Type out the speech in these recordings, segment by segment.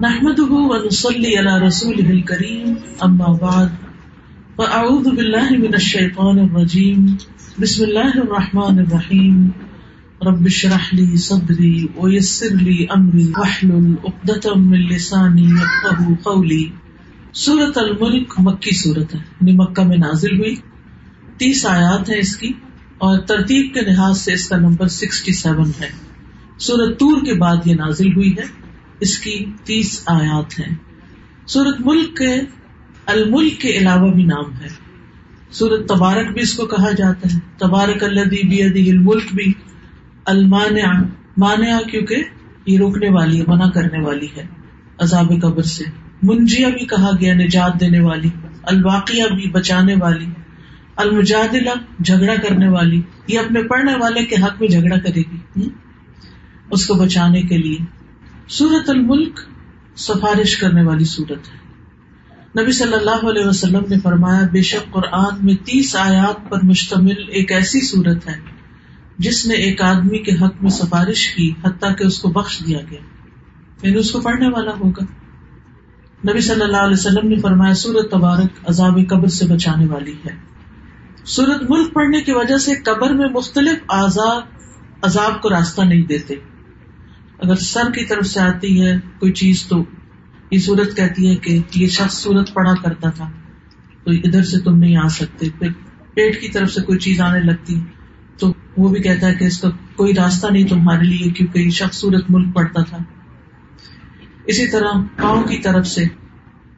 نحمده ونصلي على رسوله الكريم، أما بعد، فأعوذ بالله من الشيطان الرجيم. بسم الله الرحمن الرحيم. رب اشرح لي صدري ويسر لي أمري، واحلل عقدة من لساني يفقهوا قولي. سورة الملک مکی صورت ہے یعنی مکہ میں نازل ہوئی۔ تیس آیات ہیں اس کی، اور ترتیب کے لحاظ سے اس کا نمبر سکسٹی سیون ہے۔ سورت تور کے بعد یہ نازل ہوئی ہے۔ اس کی تیس آیات ہیں۔ سورت ملک کے الملک کے علاوہ بھی نام ہے۔ سورت تبارک بھی اس کو کہا جاتا ہے۔ تبارک اللہ الملک بھی المانع، مانع کیونکہ یہ روکنے والی ہے، منع کرنے والی ہے۔ عذاب قبر سے۔ منجیا بھی کہا گیا، نجات دینے والی۔ الواقیہ بھی بچانے والی۔ المجادلہ، جھگڑا کرنے والی۔ یہ اپنے پڑھنے والے کے حق میں جھگڑا کرے گی۔ اس کو بچانے کے لیے۔ سورت الملک سفارش کرنے والی صورت ہے۔ نبی صلی اللہ علیہ وسلم نے فرمایا، بے شک قرآن میں تیس آیات پر مشتمل ایک ایسی صورت ہے، جس نے ایک آدمی کے حق میں سفارش کی، حتیٰ کہ اس کو بخش دیا گیا۔ یعنی اس کو پڑھنے والا ہوگا۔ نبی صلی اللہ علیہ وسلم نے فرمایا، سورت تبارک عذاب قبر سے بچانے والی ہے۔ سورت ملک پڑھنے کی وجہ سے قبر میں مختلف آزاد عذاب کو راستہ نہیں دیتے۔ اگر سر کی طرف سے آتی ہے کوئی چیز تو یہ صورت کہتی ہے کہ یہ شخص صورت پڑا کرتا تھا، تو ادھر سے تم نہیں آ سکتے۔ پھر پیٹ کی طرف سے کوئی چیز آنے لگتی، تو وہ بھی کہتا ہے کہ اس کا کوئی راستہ نہیں تمہارے لیے کیونکہ یہ شخص سورت ملک پڑتا تھا۔ اسی طرح پاؤں کی طرف سے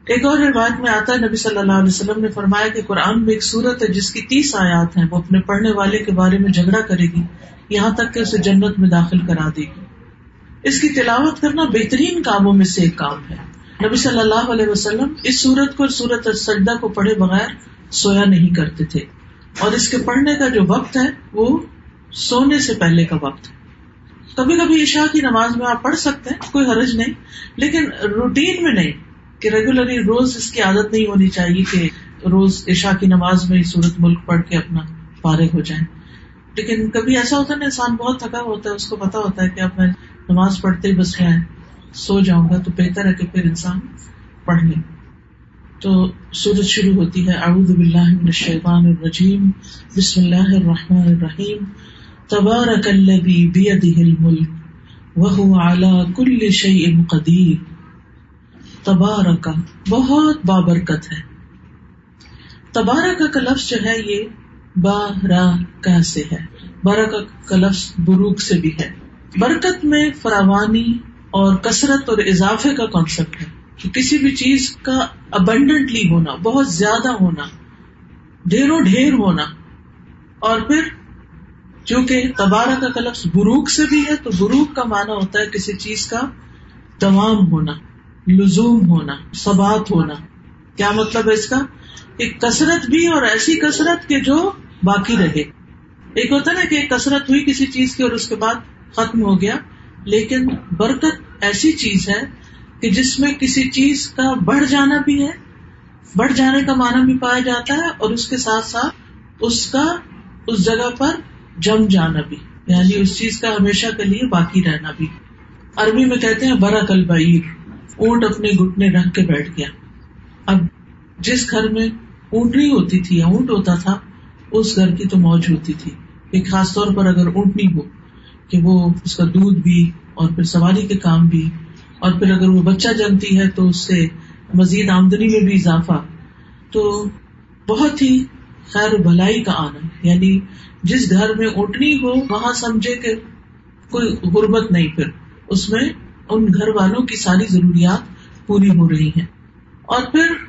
ایک اور روایت میں آتا ہے، نبی صلی اللہ علیہ وسلم نے فرمایا کہ قرآن میں ایک صورت ہے جس کی تیس آیات ہیں، وہ اپنے پڑھنے والے کے بارے میں جھگڑا کرے گی یہاہ تک کہ اسے جنت میں داخل کرا دے گی۔ اس کی تلاوت کرنا بہترین کاموں میں سے ایک کام ہے۔ نبی صلی اللہ علیہ وسلم اس سورت کو سورت سجدہ کو پڑھے بغیر سویا نہیں کرتے تھے۔ اور اس کے پڑھنے کا جو وقت ہے وہ سونے سے پہلے کا وقت ہے۔ کبھی کبھی عشاء کی نماز میں آپ پڑھ سکتے ہیں، کوئی حرج نہیں، لیکن روٹین میں نہیں کہ ریگولرلی روز اس کی عادت نہیں ہونی چاہیے کہ روز عشاء کی نماز میں سورت ملک پڑھ کے اپنا فارغ ہو جائیں۔ لیکن کبھی ایسا ہوتا ہے نا، انسان بہت تھکا ہوتا ہے، اس کو پتا ہوتا ہے کہ اب میں نماز پڑھتے ہی بس میں سو جاؤں گا، تو بہتر ہے کہ پھر انسان پڑھ لے۔ تو سورج شروع ہوتی ہے، اعوذ باللہ من الشیطان الرجیم، بسم اللہ الرحمن الرحیم، تبارک الذی بیدہ الملک وهو على كل شیء قدیر۔ تبارک، بہت بابرکت ہے۔ تبارک کا لفظ جو ہے یہ با را سے ہے۔ بارہ کا لفظ بروک سے بھی ہے۔ برکت میں فراوانی اور کثرت اور اضافے کا کانسیپٹ ہے۔ کہ کسی بھی چیز کا ابنڈنٹلی ہونا، بہت زیادہ ہونا، ڈھیروں ڈھیر ہونا۔ اور پھر چونکہ تبارہ کا کلفظ بروک سے بھی ہے، تو بروک کا معنی ہوتا ہے کسی چیز کا تمام ہونا، لزوم ہونا سبات ہونا۔ کیا مطلب ہے اس کا؟ ایک کثرت بھی اور ایسی کثرت کہ جو باقی رہے۔ ایک ہوتا نا کہ ایک کثرت ہوئی کسی چیز کی اور اس کے بعد ختم ہو گیا۔ لیکن برکت ایسی چیز ہے کہ جس میں کسی چیز کا بڑھ جانا بھی ہے، بڑھ جانے کا معنی بھی پایا جاتا ہے اور اس کے ساتھ ساتھ اس کا، اس جگہ پر جم جانا بھی۔ یعنی اس چیز کا ہمیشہ کے لیے باقی رہنا بھی۔ عربی میں کہتے ہیں، برا کل بعیر اونٹ اپنے گٹنے رکھ کے بیٹھ گیا۔ اب جس گھر میں اونٹنی ہوتی تھی یا اونٹ ہوتا تھا اس گھر کی تو موج ہوتی تھی۔ ایک خاص طور پر اگر اونٹنی ہو کہ وہ اس کا دودھ بھی اور پھر سواری کے کام بھی اور پھر اگر وہ بچہ جمتی ہے تو اس سے مزید آمدنی میں بھی اضافہ۔ تو بہت ہی خیر بھلائی کا آنا یعنی جس گھر میں اونٹنی ہو، وہاں سمجھے کہ کوئی غربت نہیں، پھر اس میں ان گھر والوں کی ساری ضروریات پوری ہو رہی ہیں۔ اور پھر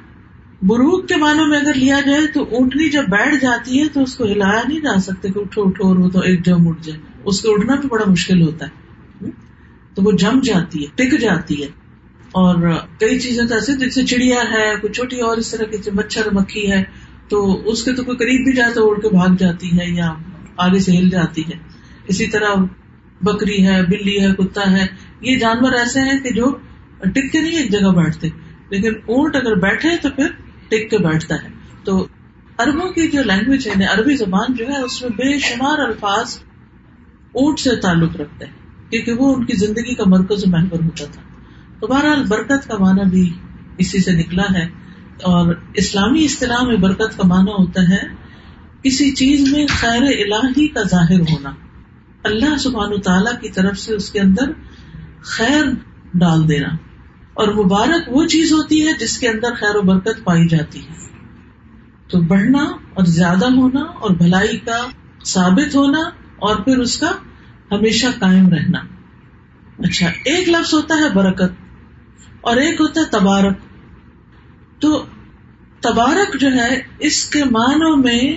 بروک کے معنوں میں اگر لیا جائے تو اونٹنی جب بیٹھ جاتی ہے تو اس کو ہلایا نہیں جا سکتے کہ اٹھو اٹھو اور وہ تو ایک جم اٹھ جائے۔ اس کے اٹھنا بھی بڑا مشکل ہوتا ہے۔ تو وہ جم جاتی ہے، ٹک جاتی ہے۔ اور کئی چیزیں تو ایسے جیسے چڑیا ہے، کوئی چھوٹی اور اس طرح کی مچھر، مکھی ہے، تو اس کے تو کوئی قریب بھی جائے تو اڑ کے بھاگ جاتی ہے یا آگے سے ہل جاتی ہے۔ اسی طرح بکری ہے، بلی ہے، کتا ہے۔ یہ جانور ایسے ہیں کہ جو ٹک کے نہیں، ایک جگہ بیٹھتے۔ لیکن اونٹ اگر بیٹھے تو پھر ٹک کے بیٹھتا ہے۔ تو اربوں کی جو لینگویج ہے یعنی عربی زبان جو ہے، اس میں بے شمار الفاظ اونٹ سے تعلق رکھتے ہیں، کیونکہ وہ ان کی زندگی کا مرکز محور ہوتا تھا۔ تو بہرحال برکت کا معنی بھی اسی سے نکلا ہے۔ اور اسلامی اصطلاح میں برکت کا معنی ہوتا ہے کسی چیز میں خیر الہی کا ظاہر ہونا۔ اللہ سبحان تعالی کی طرف سے اس کے اندر خیر ڈال دینا۔ اور مبارک وہ چیز ہوتی ہے جس کے اندر خیر و برکت پائی جاتی ہے۔ تو بڑھنا اور زیادہ ہونا اور بھلائی کا ثابت ہونا اور پھر اس کا ہمیشہ قائم رہنا۔ اچھا ایک لفظ ہوتا ہے برکت اور ایک ہوتا ہے تبارک۔ تو تبارک جو ہے، اس کے معنوں میں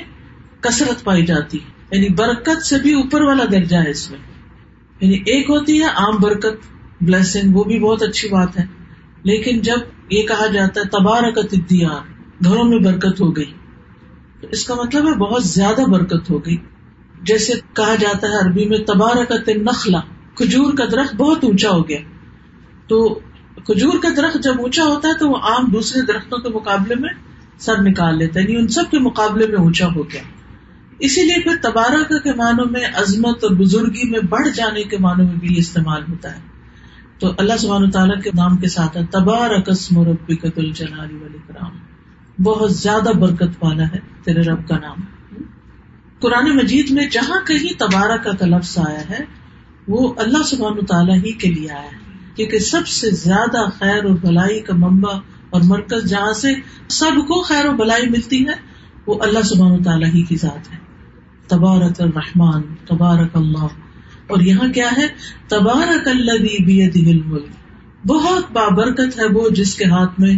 کثرت پائی جاتی ہے۔ یعنی برکت سے بھی اوپر والا درجہ ہے اس میں۔ یعنی ایک ہوتی ہے عام برکت بلیسنگ وہ بھی بہت اچھی بات ہے۔ لیکن جب یہ کہا جاتا ہے تبارکت دیار گھروں میں برکت ہو گئی، تو اس کا مطلب ہے بہت زیادہ برکت ہو گئی۔ جیسے کہا جاتا ہے عربی میں تبارکت نخلا کھجور کا درخت بہت اونچا ہو گیا۔ تو کھجور کا درخت جب اونچا ہوتا ہے تو وہ عام دوسرے درختوں کے مقابلے میں سر نکال لیتا ہے یعنی ان سب کے مقابلے میں اونچا ہو گیا۔ اسی لیے پھر تبارک کے معنوں میں عظمت اور بزرگی میں بڑھ جانے کے معنوں میں بھی استعمال ہوتا ہے۔ تو اللہ سبحانہ تعالیٰ کے نام کے ساتھ ہے، تبارک اسم ربک الجلال والاکرام۔ بہت زیادہ برکت والا ہے تیرے رب کا نام۔ قرآن مجید میں جہاں کہیں تبارک کا لفظ آیا ہے، وہ اللہ سبحان تعالیٰ ہی کے لیے آیا ہے۔ کیونکہ سب سے زیادہ خیر اور بھلائی کا منبع اور مرکز جہاں سے سب کو خیر و بلائی ملتی ہے، وہ اللہ سبحان تعالیٰ ہی کی ذات ہے۔ تبارک الرحمان تبارک اللہ۔ اور یہاں کیا ہے؟ تبارک اللہ بہت بابرکت ہے وہ جس کے ہاتھ میں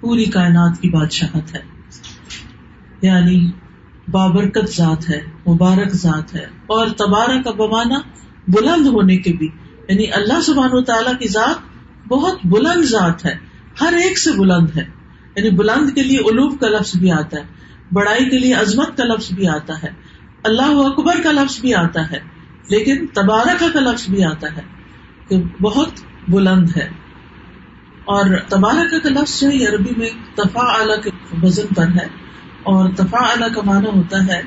پوری کائنات کی بادشاہت ہے۔ یعنی بابرکت ذات ہے، مبارک ذات ہے۔ اور تبارک کا بمانا بلند ہونے کے بھی۔ یعنی اللہ سبحان و تعالیٰ کی ذات بہت بلند ذات ہے۔ ہر ایک سے بلند ہے۔ یعنی بلند کے لیے علوب کا لفظ بھی آتا ہے۔ بڑائی کے لیے عظمت کا لفظ بھی آتا ہے۔ اللہ اکبر کا لفظ بھی آتا ہے۔ لیکن تبارک کا لفظ بھی آتا ہے کہ بہت بلند ہے۔ اور تبارک کا لفظ جو ہے عربی میں تفا اعلیٰ کے وزن پر ہے۔ اور تفا اعلیٰ کا معنی ہوتا ہے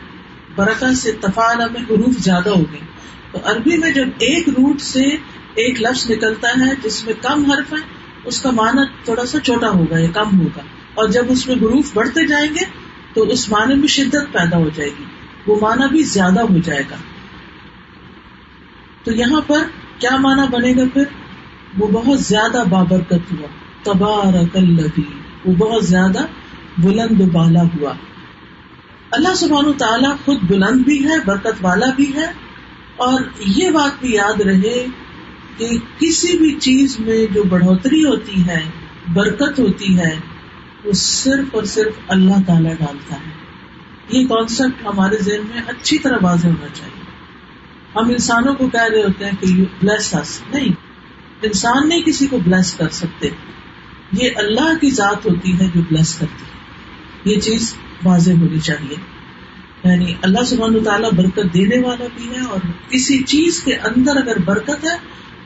برکت سے تفا اعلیٰ میں حروف زیادہ ہو گئی تو عربی میں جب ایک روٹ سے ایک لفظ نکلتا ہے جس میں کم حرف ہے اس کا معنی تھوڑا سا چھوٹا ہوگا، یا کم ہوگا۔ اور جب اس میں حروف بڑھتے جائیں گے، تو اس معنی میں شدت پیدا ہو جائے گی۔ وہ معنی بھی زیادہ ہو جائے گا۔ تو یہاں پر کیا معنی بنے گا پھر؟ وہ بہت زیادہ بابرکت ہوا۔ تبارک الذی، وہ بہت زیادہ بلند بالا ہوا۔ اللہ سبحانہ تعالیٰ خود بلند بھی ہے، برکت والا بھی ہے۔ اور یہ بات بھی یاد رہے کہ کسی بھی چیز میں جو بڑھوتری ہوتی ہے، برکت ہوتی ہے، وہ صرف اور صرف اللہ تعالی ڈالتا ہے۔ یہ کانسیپٹ ہمارے ذہن میں اچھی طرح واضح ہونا چاہیے۔ ہم انسانوں کو کہہ رہے ہوتے ہیں کہ یو بلیس اس نہیں. انسان نہیں کسی کو بلیس کر سکتے. یہ اللہ کی ذات ہوتی ہے جو بلیس کرتی ہے. یہ چیز واضح ہونی چاہیے. یعنی اللہ سبحانہ تعالیٰ برکت دینے والا بھی ہے اور کسی چیز کے اندر اگر برکت ہے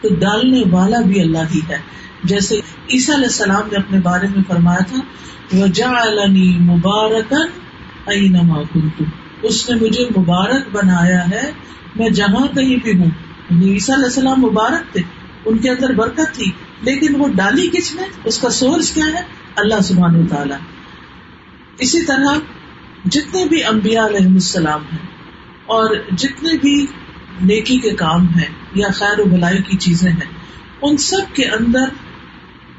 تو ڈالنے والا بھی اللہ ہی ہے. جیسے عیسیٰ علیہ السلام نے اپنے بارے میں فرمایا تھا مبارکن اس نے مجھے مبارک بنایا ہے میں جہاں کہیں بھی ہوں۔ یعنی عیسیٰ علیہ السلام مبارک تھے، ان کے اندر برکت تھی، لیکن وہ ڈالی کس نے اس کا سورس کیا ہے؟ اللہ سبحان تعالیٰ اسی طرح جتنے بھی امبیا علیہ السلام ہیں، اور جتنے بھی نیکی کے کام ہیں یا خیر و بھلائی کی چیزیں ہیں، ان سب کے اندر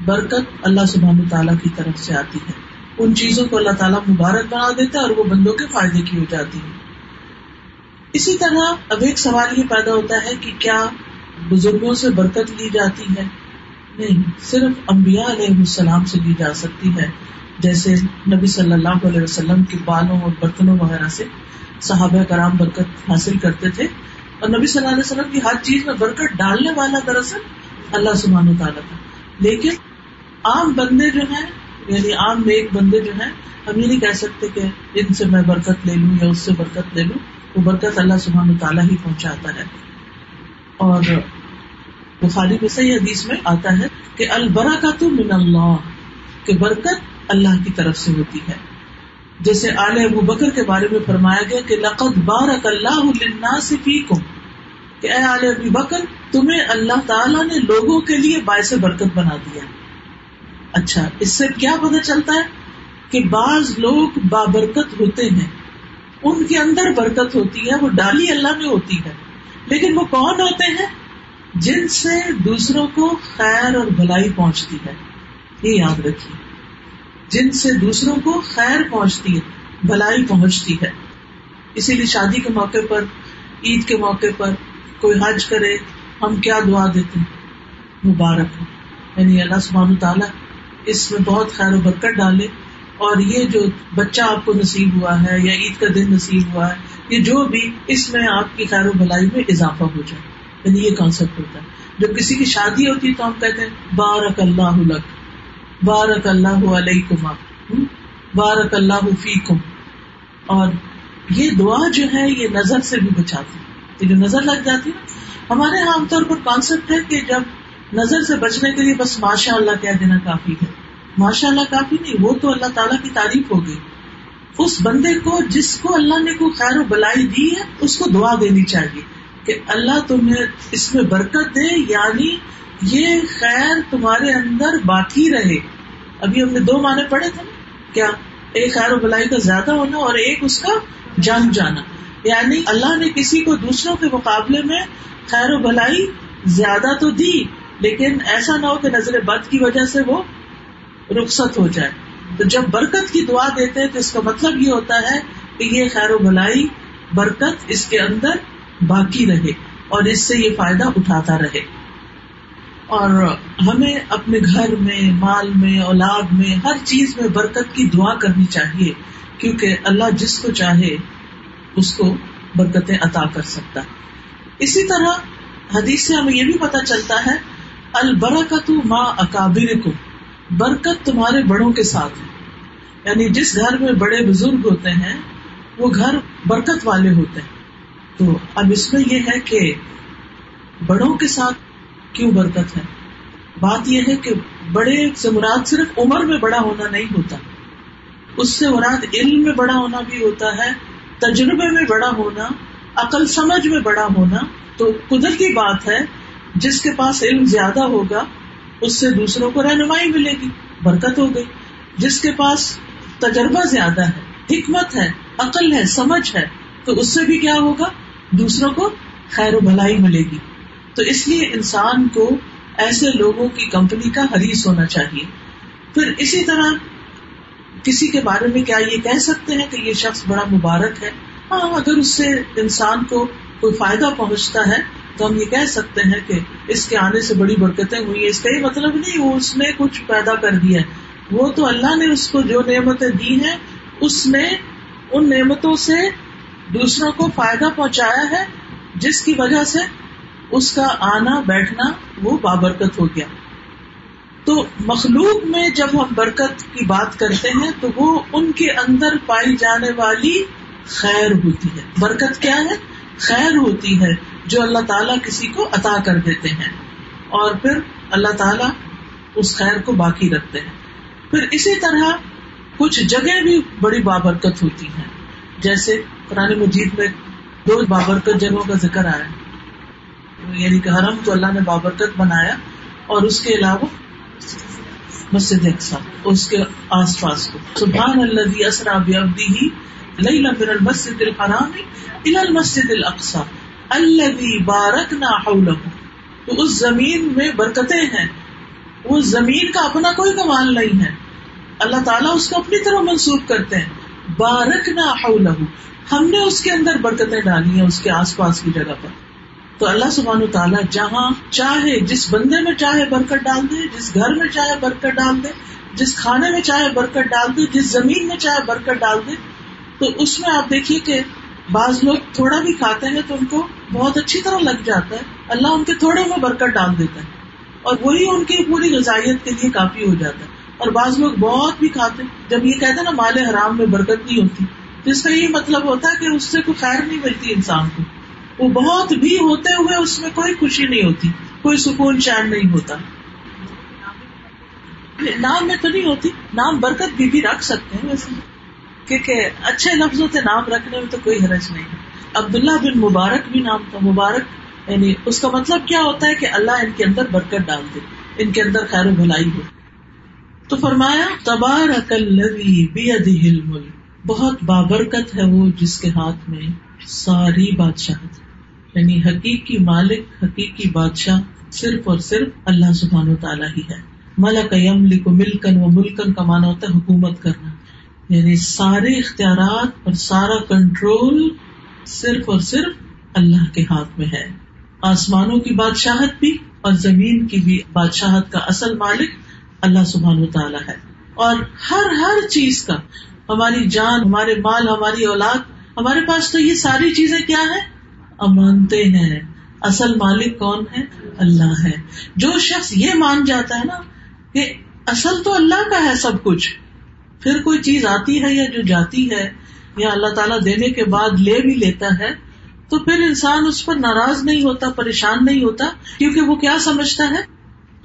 برکت اللہ سبحانہ تعالیٰ کی طرف سے آتی ہے۔ ان چیزوں کو اللہ تعالیٰ مبارک بنا دیتا ہے اور وہ بندوں کے فائدے کی ہو جاتی ہے۔ اسی طرح اب ایک سوال یہ پیدا ہوتا ہے کہ کیا بزرگوں سے برکت لی جاتی ہے؟ نہیں، صرف امبیا علیہ السلام سے لی جا سکتی ہے۔ جیسے نبی صلی اللہ علیہ وسلم کے بالوں اور برتنوں وغیرہ سے صحابہ کرام برکت حاصل کرتے تھے۔ اور نبی صلی اللہ علیہ وسلم کی ہر چیز میں برکت ڈالنے والا دراصل اللہ سبحانہ تعالیٰ تھا۔ لیکن عام بندے جو ہیں یعنی عام نیک بندے جو ہیں، ہم یہ نہیں کہہ سکتے کہ ان سے میں برکت لے لوں یا اس سے برکت لے لوں۔ وہ برکت اللہ سبحانہ تعالیٰ ہی پہنچاتا ہے۔ اور بخاری میں صحیح حدیث میں آتا ہے کہ البرا کا تو من اللہ، کہ برکت اللہ کی طرف سے ہوتی ہے۔ جیسے آل ابو بکر کے بارے میں فرمایا گیا کہ لقد بارک اللہ سے فی کہ اے آل ابو بکر، تمہیں اللہ تعالیٰ نے لوگوں کے لیے باعث برکت بنا دیا۔ اچھا اس سے کیا پتا چلتا ہے کہ بعض لوگ بابرکت ہوتے ہیں۔ ان کے اندر برکت ہوتی ہے، وہ ڈالی اللہ میں ہوتی ہے۔ لیکن وہ کون ہوتے ہیں؟ جن سے دوسروں کو خیر اور بھلائی پہنچتی ہے۔ یہ یاد رکھیے۔ جن سے دوسروں کو خیر پہنچتی ہے، بھلائی پہنچتی ہے۔ اسی لیے شادی کے موقع پر، عید کے موقع پر کوئی حج کرے، ہم کیا دعا دیتے ہیں؟ مبارک ہو۔ یعنی اللہ سبحانہ تعالیٰ اس میں بہت خیر و برکت ڈالے۔ اور یہ جو بچہ آپ کو نصیب ہوا ہے یا عید کا دن نصیب ہوا ہے، یہ جو بھی اس میں آپ کی خیر و بلائی میں اضافہ ہو جائے۔ یعنی یہ کانسیپٹ ہوتا ہے۔ جب کسی کی شادی ہوتی ہے تو ہم کہتے ہیں بارک اللہ لک بارک اللہ علیہ کما بارک اللہ فی کم اور یہ دعا جو ہے، یہ نظر سے بھی بچاتی ہے۔ جو نظر لگ جاتی ہے ہمارے عام طور پر کانسیپٹ ہے کہ جب نظر سے بچنے کے لیے بس ماشاء اللہ کہہ دینا کافی ہے۔ ماشاء اللہ کافی نہیں، وہ تو اللہ تعالیٰ کی تعریف ہوگی اس بندے کو، جس کو اللہ نے کوئی خیر و بلائی دی ہے، اس کو دعا دینی چاہیے کہ اللہ تمہیں اس میں برکت دے یعنی یہ خیر تمہارے اندر باقی رہے۔ ابھی ہم نے دو معنی پڑھے تھے کیا ایک خیر و بلائی کا زیادہ ہونا اور ایک اس کا جان جانا۔ یعنی اللہ نے کسی کو دوسروں کے مقابلے میں خیر و بلائی زیادہ تو دی، لیکن ایسا نہ ہو کہ نظر بد کی وجہ سے وہ رخصت ہو جائے۔ تو جب برکت کی دعا دیتے تو اس کا مطلب یہ ہوتا ہے کہ یہ خیر و بلائی برکت اس کے اندر باقی رہے اور اس سے یہ فائدہ اٹھاتا رہے۔ اور ہمیں اپنے گھر میں، مال میں، اولاد میں ہر چیز میں برکت کی دعا کرنی چاہیے، کیونکہ اللہ جس کو چاہے اس کو برکتیں عطا کر سکتا اسی طرح حدیث سے ہمیں یہ بھی پتا چلتا ہے البرکت ماں اکابر کو برکت تمہارے بڑوں کے ساتھ ہے۔ یعنی جس گھر میں بڑے بزرگ ہوتے ہیں، وہ گھر برکت والے ہوتے ہیں۔ تو اب اس میں یہ ہے کہ بڑوں کے ساتھ کیوں برکت ہے؟ بات یہ ہے کہ بڑے سے مراد صرف عمر میں بڑا ہونا نہیں ہوتا۔ اس سے مراد علم میں بڑا ہونا بھی ہوتا ہے، تجربے میں بڑا ہونا، عقل سمجھ میں بڑا ہونا۔ تو قدرتی بات ہے، جس کے پاس علم زیادہ ہوگا اس سے دوسروں کو رہنمائی ملے گی، برکت ہو گئی۔ جس کے پاس تجربہ زیادہ ہے، حکمت ہے، عقل ہے، سمجھ ہے، تو اس سے بھی کیا ہوگا؟ دوسروں کو خیر و بھلائی ملے گی۔ تو اس لیے انسان کو ایسے لوگوں کی کمپنی کا حریث ہونا چاہیے۔ پھر اسی طرح کسی کے بارے میں کیا یہ کہہ سکتے ہیں کہ یہ شخص بڑا مبارک ہے؟ ہاں اگر اس سے انسان کو کوئی فائدہ پہنچتا ہے تو ہم یہ کہہ سکتے ہیں کہ اس کے آنے سے بڑی برکتیں ہوئی اس کا یہ مطلب نہیں وہ اس نے کچھ پیدا کر دیا وہ تو اللہ نے اس کو جو نعمتیں دی ہیں، اس نے ان نعمتوں سے دوسروں کو فائدہ پہنچایا ہے، جس کی وجہ سے اس کا آنا، بیٹھنا وہ بابرکت ہو گیا۔ تو مخلوق میں جب ہم برکت کی بات کرتے ہیں، تو وہ ان کے اندر پائی جانے والی خیر ہوتی ہے۔ برکت کیا ہے؟ خیر ہوتی ہے۔ جو اللہ تعالیٰ کسی کو عطا کر دیتے ہیں اور پھر اللہ تعالیٰ اس خیر کو باقی رکھتے ہیں۔ پھر اسی طرح کچھ جگہ بھی بڑی بابرکت ہوتی ہیں۔ جیسے قرآن مجید میں دو بابرکت جگہوں کا ذکر آیا۔ یعنی کہ حرم تو اللہ نے بابرکت بنایا اور اس کے علاوہ مسجد اقسا اس کے آس پاس کو۔ سبحان اللہ اسرا بی لئی من المسجد الحرام الى المسجد الاقصى اللہ بارک نہ تو اس زمین میں برکتیں ہیں. اس زمین کا اپنا کوئی کمال نہیں ہے. اللہ تعالیٰ اس کو اپنی طرح منسوخ کرتے ہیں. بارک نہ ہم نے اس کے اندر برکتیں ڈالی ہیں اس کے آس پاس کی جگہ پر. تو اللہ سبحانہ تعالیٰ جہاں چاہے جس بندے میں چاہے برکت ڈال دے، جس گھر میں چاہے برکت ڈال دے، جس کھانے میں چاہے برکت ڈال دے، جس زمین میں چاہے برکت ڈال دے، تو اس میں آپ دیکھیے کہ بعض لوگ تھوڑا بھی کھاتے ہیں تو ان کو بہت اچھی طرح لگ جاتا ہے۔ اللہ ان کے تھوڑے میں برکت ڈال دیتا ہے۔ اور وہی ان کی پوری غذائیت کے لیے کافی ہو جاتا ہے۔ اور بعض لوگ بہت بھی کھاتے ہیں۔ جب یہ کہتے ہیں نا مال حرام میں برکت نہیں ہوتی تو اس کا یہ مطلب ہوتا ہے کہ اس سے کوئی خیر نہیں ملتی انسان کو۔ وہ بہت بھی ہوتے ہوئے اس میں کوئی خوشی نہیں ہوتی کوئی سکون چین نہیں ہوتا۔ نام میں تو نہیں ہوتی نام برکت بھی, بھی رکھ سکتے ہیں ویسے۔ کیونکہ اچھے لفظوں سے نام رکھنے میں تو کوئی حرج نہیں عبداللہ بن مبارک بھی نام تھا، مبارک یعنی اس کا مطلب کیا ہوتا ہے کہ اللہ ان کے اندر برکت ڈال دے، ان کے اندر خیر و بھلائی ہو۔ تو فرمایا تبار بہت بابرکت ہے وہ جس کے ہاتھ میں ساری بادشاہ یعنی حقیقی مالک، حقیقی بادشاہ صرف اور صرف اللہ سبحان و تعالیٰ ہی ہے۔ ملک یم لکھ ملکن و ملکن کا مانا ہوتا ہے حکومت کرنا۔ یعنی سارے اختیارات اور سارا کنٹرول صرف اور صرف اللہ کے ہاتھ میں ہے۔ آسمانوں کی بادشاہت بھی اور زمین کی بھی بادشاہت کا اصل مالک اللہ سبحان و تعالیٰ ہے۔ اور ہر ہر چیز کا، ہماری جان، ہمارے مال، ہماری اولاد، ہمارے پاس تو یہ ساری چیزیں کیا ہے امانتے ہیں۔ اصل مالک کون ہے؟ اللہ ہے۔ جو شخص یہ مان جاتا ہے نا کہ اصل تو اللہ کا ہے سب کچھ پھر کوئی چیز آتی ہے یا جو جاتی ہے یا اللہ تعالیٰ دینے کے بعد لے بھی لیتا ہے، تو پھر انسان اس پر ناراض نہیں ہوتا، پریشان نہیں ہوتا، کیونکہ وہ کیا سمجھتا ہے؟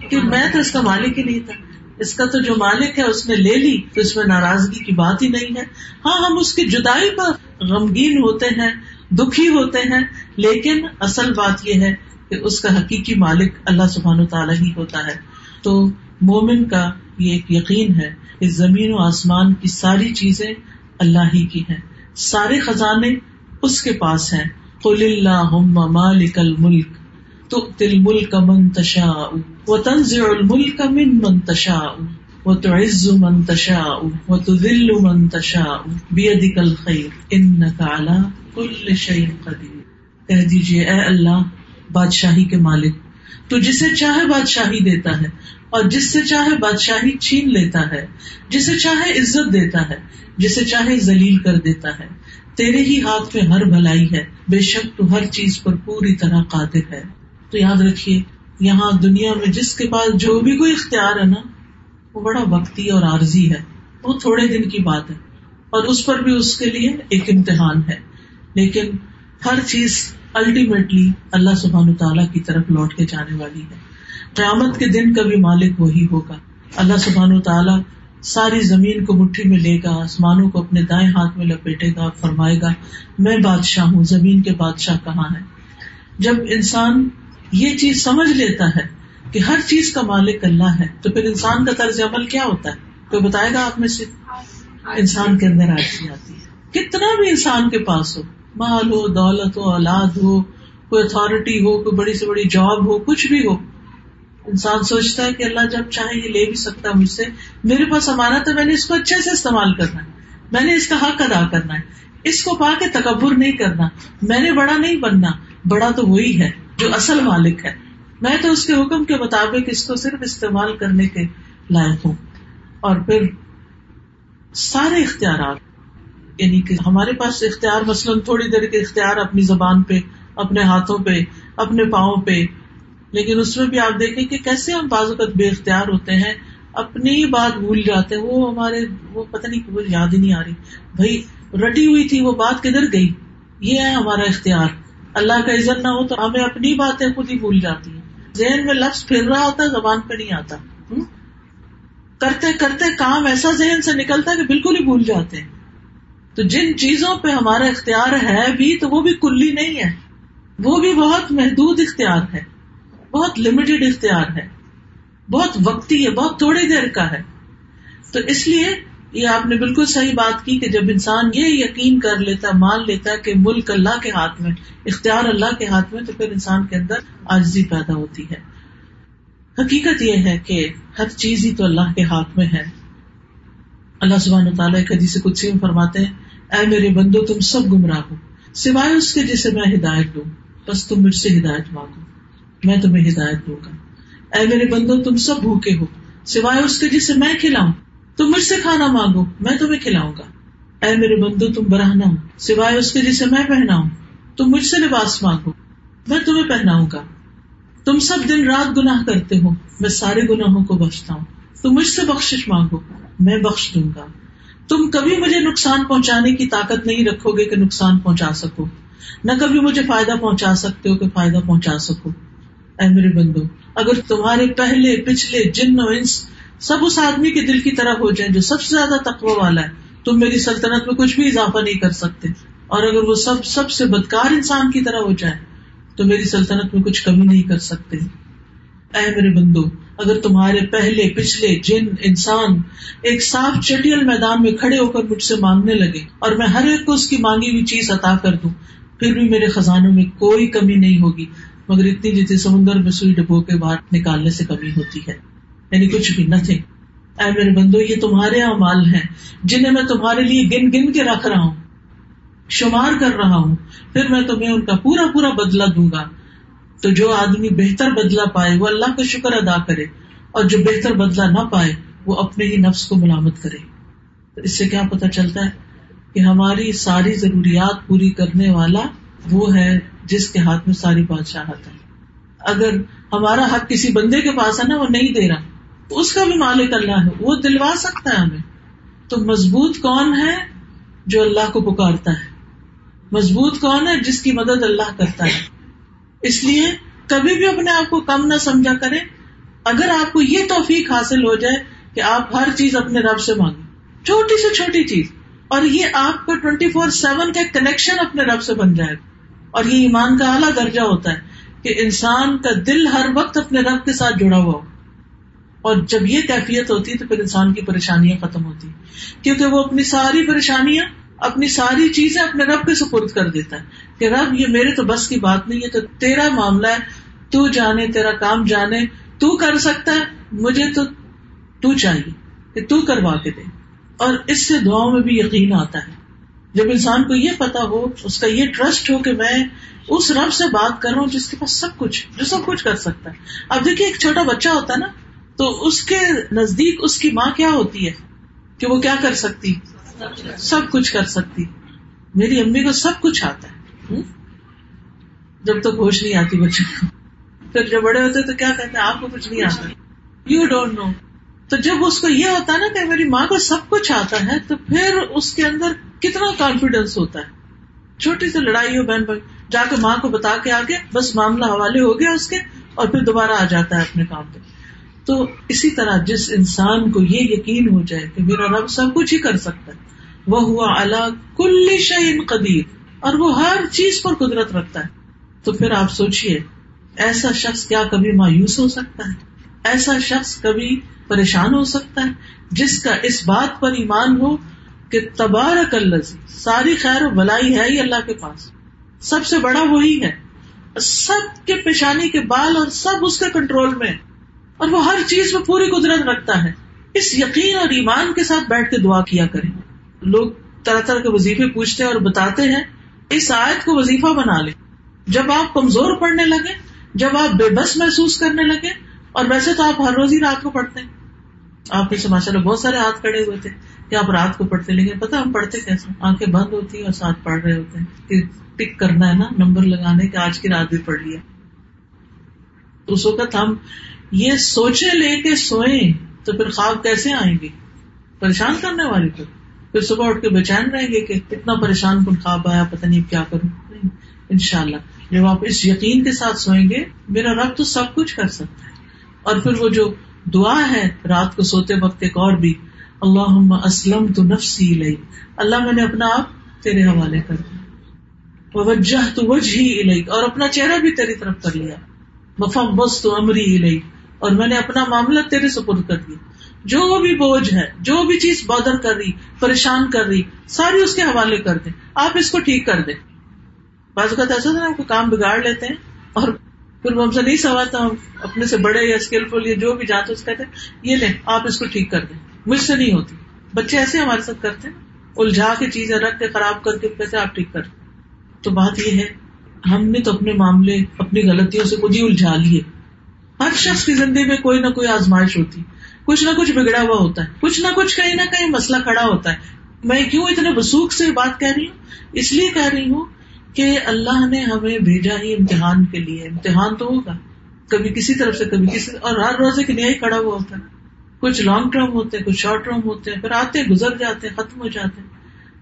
کہ میں تو اس کا مالک ہی نہیں تھا۔ اس کا تو جو مالک ہے اس نے لے لی، تو اس میں ناراضگی کی بات ہی نہیں ہے۔ ہاں ہم اس کی جدائی پر غمگین ہوتے ہیں، دکھی ہوتے ہیں، لیکن اصل بات یہ ہے کہ اس کا حقیقی مالک اللہ سبحان و تعالیٰ ہی ہوتا ہے۔ تو مومن کا یہ ایک یقین ہے کہ زمین و آسمان کی ساری چیزیں اللہ ہی کی ہیں۔ سارے خزانے اس کے پاس ہیں۔ قل اللہ مالک الملک تو تل ملک منتشا و الملک من منتشا و تو عز منتشا و تو دل منتشا بیدک الخیر انک علی کل شیء قدیر کہہ دیجیے، اے اللہ، بادشاہی کے مالک، تو جسے چاہے بادشاہی دیتا ہے۔ اور جس سے چاہے بادشاہی چھین لیتا ہے جسے چاہے عزت دیتا ہے جسے چاہے ذلیل کر دیتا ہے۔ تیرے ہی ہاتھ میں ہر بھلائی ہے، بے شک تو ہر چیز پر پوری طرح قادر ہے۔ تو یاد رکھیے، یہاں دنیا میں جس کے پاس جو بھی کوئی اختیار ہے نا، وہ بڑا وقتی اور عارضی ہے۔ وہ تھوڑے دن کی بات ہے، اور اس پر بھی اس کے لیے ایک امتحان ہے۔ لیکن ہر چیز الٹیمیٹلی اللہ سبحان تعالیٰ کی طرف لوٹ کے جانے والی ہے۔ قیامت کے دن کا بھی مالک وہی ہوگا۔ اللہ سبحان تعالیٰ ساری زمین کو مٹھی میں لے گا، آسمانوں کو اپنے دائیں ہاتھ میں لپیٹے گا فرمائے گا، میں بادشاہ ہوں، زمین کے بادشاہ کہاں ہے؟ جب انسان یہ چیز سمجھ لیتا ہے کہ ہر چیز کا مالک اللہ ہے، تو پھر انسان کا طرز عمل کیا ہوتا ہے؟ کوئی بتائے گا آپ میں سے؟ انسان کے اندر آتی آتی ہے۔ کتنا بھی انسان کے پاس ہو، مال ہو، دولت ہو، اولاد ہو، کوئی اتارٹی ہو، کوئی بڑی سے بڑی جاب ہو، کچھ بھی ہو انسان سوچتا ہے کہ اللہ جب چاہے یہ لے بھی سکتا ہے مجھ سے۔ میرے پاس ہمارا تو میں نے اس کو اچھے سے استعمال کرنا ہے۔ میں نے اس کا حق ادا کرنا ہے۔ اس کو پا کے تکبر نہیں کرنا۔ میں نے بڑا نہیں بننا، بڑا تو وہی ہے جو اصل مالک ہے۔ میں تو اس کے حکم کے مطابق اس کو صرف استعمال کرنے کے لائق ہوں۔ اور پھر سارے اختیارات یعنی کہ ہمارے پاس اختیار مثلاً تھوڑی دیر کے اختیار اپنی زبان پہ، اپنے ہاتھوں پہ، اپنے پاؤں پہ لیکن اس میں بھی آپ دیکھیں کہ کیسے ہم بعض اوقات بے اختیار ہوتے ہیں، اپنی بات بھول جاتے ہیں، وہ ہمارے، وہ پتہ نہیں، وہ یاد ہی نہیں آ رہی۔ بھائی، رٹی ہوئی تھی، وہ بات کدھر گئی؟ یہ ہے ہمارا اختیار۔ اللہ کا عزت نہ ہو تو ہمیں اپنی باتیں خود ہی بھول جاتی ہیں۔ ذہن میں لفظ پھر رہا ہوتا ہے زبان پہ نہیں آتا۔ کرتے کرتے کام ایسا ذہن سے نکلتا ہے کہ بالکل ہی بھول جاتے ہیں۔ تو جن چیزوں پہ ہمارا اختیار ہے بھی، تو وہ بھی کلی نہیں ہے۔ وہ بھی بہت محدود اختیار ہے۔ بہت لمیٹڈ اختیار ہے۔ بہت وقتی ہے، بہت تھوڑی دیر کا ہے۔ تو اس لیے یہ آپ نے بالکل صحیح بات کی کہ جب انسان یہ یقین کر لیتا، مان لیتا کہ ملک اللہ کے ہاتھ میں، اختیار اللہ کے ہاتھ میں، تو پھر انسان کے اندر آجزی پیدا ہوتی ہے۔ حقیقت یہ ہے کہ ہر چیز ہی تو اللہ کے ہاتھ میں ہے۔ اللہ سبحانہ تعالیٰ کدی سے کچھ فرماتے ہیں، اے میرے بندو، تم سب گمراہ ہو، سوائے اس کے جسے میں ہدایت دوں، بس تم مجھ سے ہدایت مانگو۔ میں تمہیں ہدایت دوں گا۔ اے میرے بندو، تم سب بھوکے ہو۔ سوائے اس کے جسے میں کھلاؤں، تم مجھ سے کھانا مانگو، میں تمہیں کھلاؤں گا۔ اے میرے بندو، تم براہنا ہو۔ سوائے اس کے جسے میں پہناؤں، تم مجھ سے لباس مانگو، میں تمہیں پہناؤں گا۔ تم سب دن رات گناہ کرتے ہو، میں سارے گناہوں کو بخشتا ہوں۔ تم مجھ سے بخش مانگو، میں بخش دوں گا۔ تم کبھی مجھے نقصان پہنچانے کی طاقت نہیں رکھو گے کہ نقصان پہنچا سکو۔ نہ کبھی مجھے فائدہ پہنچا سکتے ہو کہ فائدہ پہنچا سکو۔ اے میرے بندو، اگر تمہارے پہلے، پچھلے جن و انس سب اس آدمی کے دل کی طرح ہو جائیں جو سب سے زیادہ تقوی والا ہے، تم میری سلطنت میں کچھ بھی اضافہ نہیں کر سکتے۔ اور اگر وہ سب سب سے بدکار انسان کی طرح ہو جائے تو میری سلطنت میں کچھ کمی نہیں کر سکتے۔ اے میرے بندو، اگر تمہارے پہلے، پچھلے جن، انسان ایک صاف چٹیل میدان میں کھڑے ہو کر مجھ سے مانگنے لگے اور میں ہر ایک کو اس کی مانگی ہوئی چیز عطا کر دوں، پھر بھی میرے خزانوں میں کوئی کمی نہیں ہوگی۔ مگر اتنی جتنی سمندر میں سوئی ڈبو کے باہر نکالنے سے کمی ہوتی ہے۔ یعنی کچھ بھی نتھنگ اے میرے بندو، یہ تمہارے ہاں اعمال ہیں، جنہیں میں تمہارے لیے گن گن کے رکھ رہا ہوں، شمار کر رہا ہوں، پھر میں تمہیں ان کا پورا پورا بدلا دوں گا۔ تو جو آدمی بہتر بدلا پائے، وہ اللہ کا شکر ادا کرے، اور جو بہتر بدلا نہ پائے، وہ اپنے ہی نفس کو ملامت کرے۔ تو اس سے کیا پتا چلتا ہے کہ ہماری ساری ضروریات پوری کرنے والا وہ ہے جس کے ہاتھ میں ساری بادشاہت ہے۔ اگر ہمارا حق کسی بندے کے پاس ہے نا، وہ نہیں دے رہا، تو اس کا بھی مالک اللہ ہے۔ وہ دلوا سکتا ہے ہمیں۔ تو مضبوط کون ہے جو اللہ کو پکارتا ہے؟ مضبوط کون ہے جس کی مدد اللہ کرتا ہے؟ اس لیے کبھی بھی اپنے آپ کو کم نہ سمجھا کرے۔ اگر آپ کو یہ توفیق حاصل ہو جائے کہ آپ ہر چیز اپنے رب سے مانگیں۔ چھوٹی سے چھوٹی چیز۔ اور یہ آپ کا ٹوینٹی فور سیون کا کنیکشن اپنے رب سے بن جائے اور یہ ایمان کا اعلیٰ درجہ ہوتا ہے کہ انسان کا دل ہر وقت اپنے رب کے ساتھ جڑا ہوا ہو۔ اور جب یہ کیفیت ہوتی ہے تو پھر انسان کی پریشانیاں ختم ہوتی۔ کیونکہ وہ اپنی ساری پریشانیاں، اپنی ساری چیزیں اپنے رب کے سپرد کر دیتا ہے کہ رب، یہ میرے تو بس کی بات نہیں ہے، تو تیرا معاملہ ہے، تو جانے، تیرا کام جانے، تو کر سکتا ہے، مجھے تو تو چاہیے کہ تو کروا کے دے۔ اور اس سے دعاؤں میں بھی یقین آتا ہے۔ جب انسان کو یہ پتا ہو، اس کا یہ ٹرسٹ ہو کہ میں اس رب سے بات کر رہا ہوں جس کے پاس سب کچھ، جو سب کچھ کر سکتا ہے۔ اب دیکھیے، ایک چھوٹا بچہ ہوتا ہے نا، تو اس کے نزدیک اس کی ماں کیا ہوتی ہے؟ کہ وہ کیا کر سکتی؟ سب کچھ کر سکتی۔ میری امی کو سب کچھ آتا ہے۔ جب تک ہوش نہیں آتی بچوں کو۔ پھر جب بڑے ہوتے تو کیا کہتے ہیں؟ آپ کو کچھ نہیں آتا۔ یو ڈونٹ نو تو جب اس کو یہ ہوتا ہے نا کہ میری ماں کو سب کچھ آتا ہے، تو پھر اس کے اندر کتنا کانفیڈینس ہوتا ہے؟ چھوٹی سی لڑائی ہو بہن بھائی، جا کے ماں کو بتا کے آگے، بس معاملہ حوالے ہو گیا اس کے اور پھر دوبارہ آ جاتا ہے اپنے کام پہ۔ تو اسی طرح جس انسان کو یہ یقین ہو جائے کہ میرا رب سب کچھ ہی کر سکتا ہے، وہ ہوا اللہ کل شعین قدیر، اور وہ ہر چیز پر قدرت رکھتا ہے۔ تو پھر آپ سوچیے ایسا شخص کیا کبھی مایوس ہو سکتا ہے؟ ایسا شخص کبھی پریشان ہو سکتا ہے۔ جس کا اس بات پر ایمان ہو کہ تبارک اللہ ساری خیر و بلائی ہے ہی اللہ کے پاس۔ سب سے بڑا وہی ہے۔ سب کے پیشانی کے بال اور سب اس کے کنٹرول میں۔ اور وہ ہر چیز میں پوری قدرت رکھتا ہے۔ اس یقین اور ایمان کے ساتھ بیٹھ کے دعا کیا کریں۔ لوگ طرح طرح کے وظیفے پوچھتے ہیں اور بتاتے ہیں، اس آیت کو وظیفہ بنا لیں۔ جب آپ کمزور پڑنے لگے جب آپ بے بس محسوس کرنے لگے اور ویسے تو آپ ہر روز ہی رات کو پڑھتے ہیں۔ آپ کے ماشاء اللہ بہت سارے ہاتھ کھڑے ہوئے تھے کہ آپ رات کو پڑھتے لیکن پتا ہم پڑھتے کیسے آنکھیں بند ہوتی ہیں اور ساتھ پڑھ رہے ہوتے ہیں کہ ٹک کرنا ہے نا، نمبر لگانے کے آج کی رات بھی پڑھ لیا۔ اس وقت ہم یہ سوچے لے کے سوئیں تو پھر خواب کیسے آئیں گے؟ پریشان کرنے والی تو۔ پھر صبح اٹھ کے بے چین رہیں گے کہ اتنا پریشان کن خواب آیا، پتہ نہیں کیا کروں۔ ان شاء اللہ جب آپ اس یقین کے ساتھ سوئیں گے، میرا رب تو سب کچھ کر سکتا ہے۔ اور پھر وہ جو دعا ہے رات کو سوتے وقت ایک اور بھی اللہ اسلم تو نفسی لئی اللہ میں نے اپنا آپ تیرے حوالے کر دیا۔ وجہ تو وجہ ہی اور اپنا چہرہ بھی تیری طرف کر لیا۔ مفم بس تو امری ہی اور میں نے اپنا معاملہ تیرے سپرد کر دیا۔ جو بھی بوجھ ہے، جو بھی چیز بادر کر رہی، پریشان کر رہی، ساری اس کے حوالے کر دیں۔ آپ اس کو ٹھیک کر دیں۔ بعض اوقات ایسا نا کو کام بگاڑ لیتے ہیں اور پھر وہ ہم سے نہیں سوالتا ہم اپنے سے بڑے یا اسکلفل یا جو بھی جانتے اس کہتے یہ لیں، آپ اس کو ٹھیک کر دیں۔ مجھ سے نہیں ہوتی۔ بچے ایسے ہمارے ساتھ کرتے ہیں، الجھا کے چیزیں رکھ کے، خراب کر کے کیسے آپ ٹھیک کر تو بات یہ ہے، ہم نے تو اپنے معاملے، اپنی غلطیوں سے خود ہی الجھا لیے۔ ہر شخص کی زندگی میں کوئی نہ کوئی آزمائش ہوتی۔ کچھ نہ کچھ بگڑا ہوا ہوتا ہے۔ کچھ نہ کچھ کہیں نہ کہیں مسئلہ کھڑا ہوتا ہے۔ میں کیوں اتنے وسوخ سے بات کہہ رہی ہوں؟ اس لیے کہہ رہی ہوں کہ اللہ نے ہمیں بھیجا ہی امتحان کے لیے۔ امتحان تو ہوگا۔ کبھی کسی طرف سے، کبھی کسی اور ہر روز ایک نیا کھڑا ہوا ہوتا ہے۔ کچھ لانگ ٹرم ہوتے ہیں، کچھ شارٹ ٹرم ہوتے ہیں۔ پھر آتے گزر جاتے ہیں، ختم ہو جاتے ہیں۔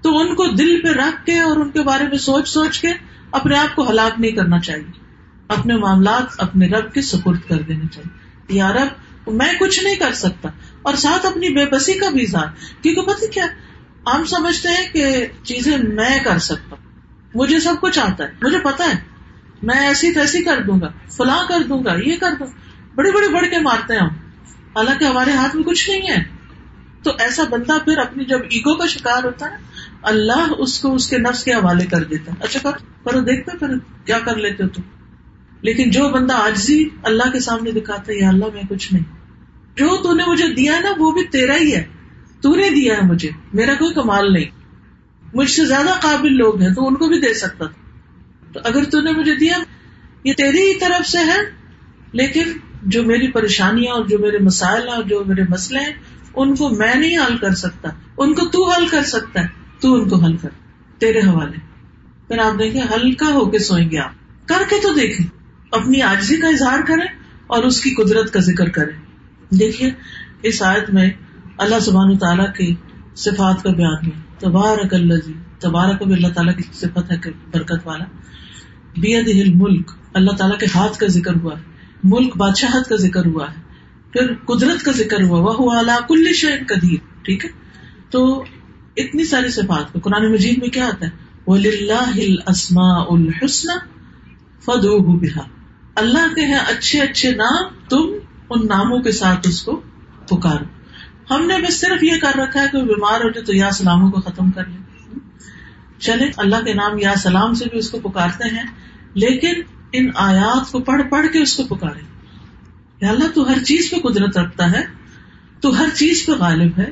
تو ان کو دل پہ رکھ کے اور ان کے بارے میں سوچ سوچ کے اپنے آپ کو ہلاک نہیں کرنا چاہیے۔ اپنے معاملات، اپنے رب کے سپرد کر دینے چاہیے۔ یا رب، میں کچھ نہیں کر سکتا۔ اور ساتھ اپنی بے بسی کا بھی اظہار۔ کیونکہ پتہ کیا، ہم سمجھتے ہیں کہ چیزیں میں کر سکتا مجھے سب کچھ آتا ہے، مجھے پتا ہے۔ میں ایسی تیسی کر دوں گا، فلاں کر دوں گا، یہ کر دوں۔ بڑے بڑے بڑھ کے مارتے ہیں ہم۔ حالانکہ ہمارے ہاتھ میں کچھ نہیں ہے۔ تو ایسا بندہ پھر اپنی جب ایگو کا شکار ہوتا ہے، اللہ اس کو اس کے نفس کے حوالے کر دیتا ہے۔ اچھا کرو، دیکھتے پھر کیا کر لیتے ہو تم۔ لیکن جو بندہ آج ہی اللہ کے سامنے دکھاتا ہے، یا اللہ میں کچھ نہیں۔ جو تو نے مجھے دیا نا، وہ بھی تیرا ہی ہے۔ تو نے دیا ہے مجھے، میرا کوئی کمال نہیں۔ مجھ سے زیادہ قابل لوگ ہیں، تو ان کو بھی دے سکتا تھا۔ تو اگر تو نے مجھے دیا، یہ تیری ہی طرف سے ہے، لیکن جو میری پریشانیاں اور جو میرے مسائل اور جو میرے مسئلے ہیں، ان کو میں نہیں حل کر سکتا۔ ان کو تو حل کر سکتا ہے، تو ان کو حل کر۔ تیرے حوالے۔ پھر آپ دیکھیں، ہلکا ہو کے سوئیں گے آپ۔ کر کے تو دیکھیں۔ اپنی آجزی کا اظہار کریں اور اس کی قدرت کا ذکر کریں۔ دیکھیے، اس آیت میں اللہ سبحان تعالیٰ کی صفات کا بیان ہے۔ تبارک اللہ جی تبارک بھی اللہ تعالیٰ کی صفت ہے برکت والا۔ بید ملک اللہ تعالیٰ کے ہاتھ کا ذکر ہوا ہے۔ ملک بادشاہت کا ذکر ہوا ہے۔ پھر قدرت کا ذکر ہوا۔ وہ اللہ کل شہن قدیر ٹھیک ہے؟ تو اتنی ساری صفات قرآن مجید میں کیا آتا ہے؟ وہ اسما الحسن فدو بہا اللہ کے ہیں اچھے اچھے نام، تم ان ناموں کے ساتھ اس کو پکارو۔ ہم نے بس صرف یہ کر رکھا ہے کہ بیمار ہو جائے تو یا سلاموں کو ختم کر لیں۔ چلے اللہ کے نام یا سلام سے بھی اس کو پکارتے ہیں، لیکن ان آیات کو پڑھ پڑھ کے اس کو پکارے اللہ، تو ہر چیز پہ قدرت رکھتا ہے، تو ہر چیز پہ غالب ہے۔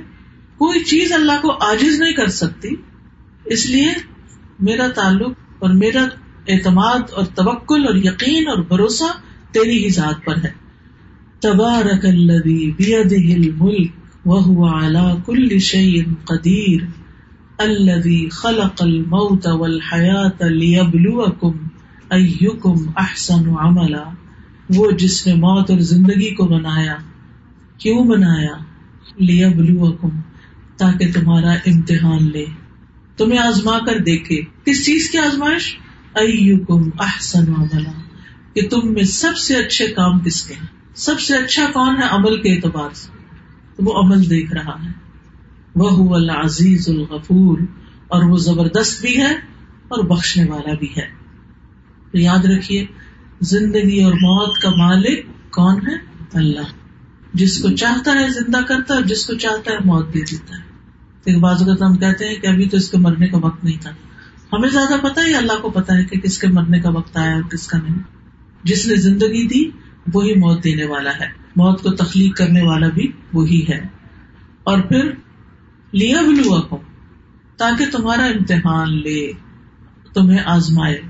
کوئی چیز اللہ کو آجز نہیں کر سکتی۔ اس لیے میرا تعلق اور میرا اعتماد اور توکل اور یقین اور بھروسہ تیری ہی ذات پر ہے۔ تبارک الذی بیدہ الملک۔ وهو على كل شيء قدیر الذي خلق الموت والحیات لیبلوکم ایکم احسن عملا۔ وہ جس نے موت اور زندگی کو بنایا، کیوں بنایا؟ لیبلوکم تاکہ تمہارا امتحان لے۔ تمہیں آزما کر دیکھے۔ کس چیز کی آزمائش؟ ایکم احسن عملا۔ کہ تم میں سب سے اچھے کام کس کے ہیں؟ سب سے اچھا کون ہے عمل کے اعتبار سے؟ وہ عمل دیکھ رہا ہے۔ وہ العزیز الغفور، اور وہ زبردست بھی ہے اور بخشنے والا بھی ہے۔ تو یاد رکھیے، زندگی اور موت کا مالک کون ہے؟ اللہ۔ جس کو چاہتا ہے زندہ کرتا ہے اور جس کو چاہتا ہے موت دے دیتا ہے۔ ایک بعض اوقات ہم کہتے ہیں کہ ابھی تو اس کے مرنے کا وقت نہیں تھا۔ ہمیں زیادہ پتا ہے اللہ کو پتا ہے کہ کس کے مرنے کا وقت آیا اور کس کا نہیں۔ جس نے زندگی دی وہی موت دینے والا ہے۔ موت کو تخلیق کرنے والا بھی وہی ہے۔ اور پھر لیا بلو کو تاکہ تمہارا امتحان لے، تمہیں آزمائے۔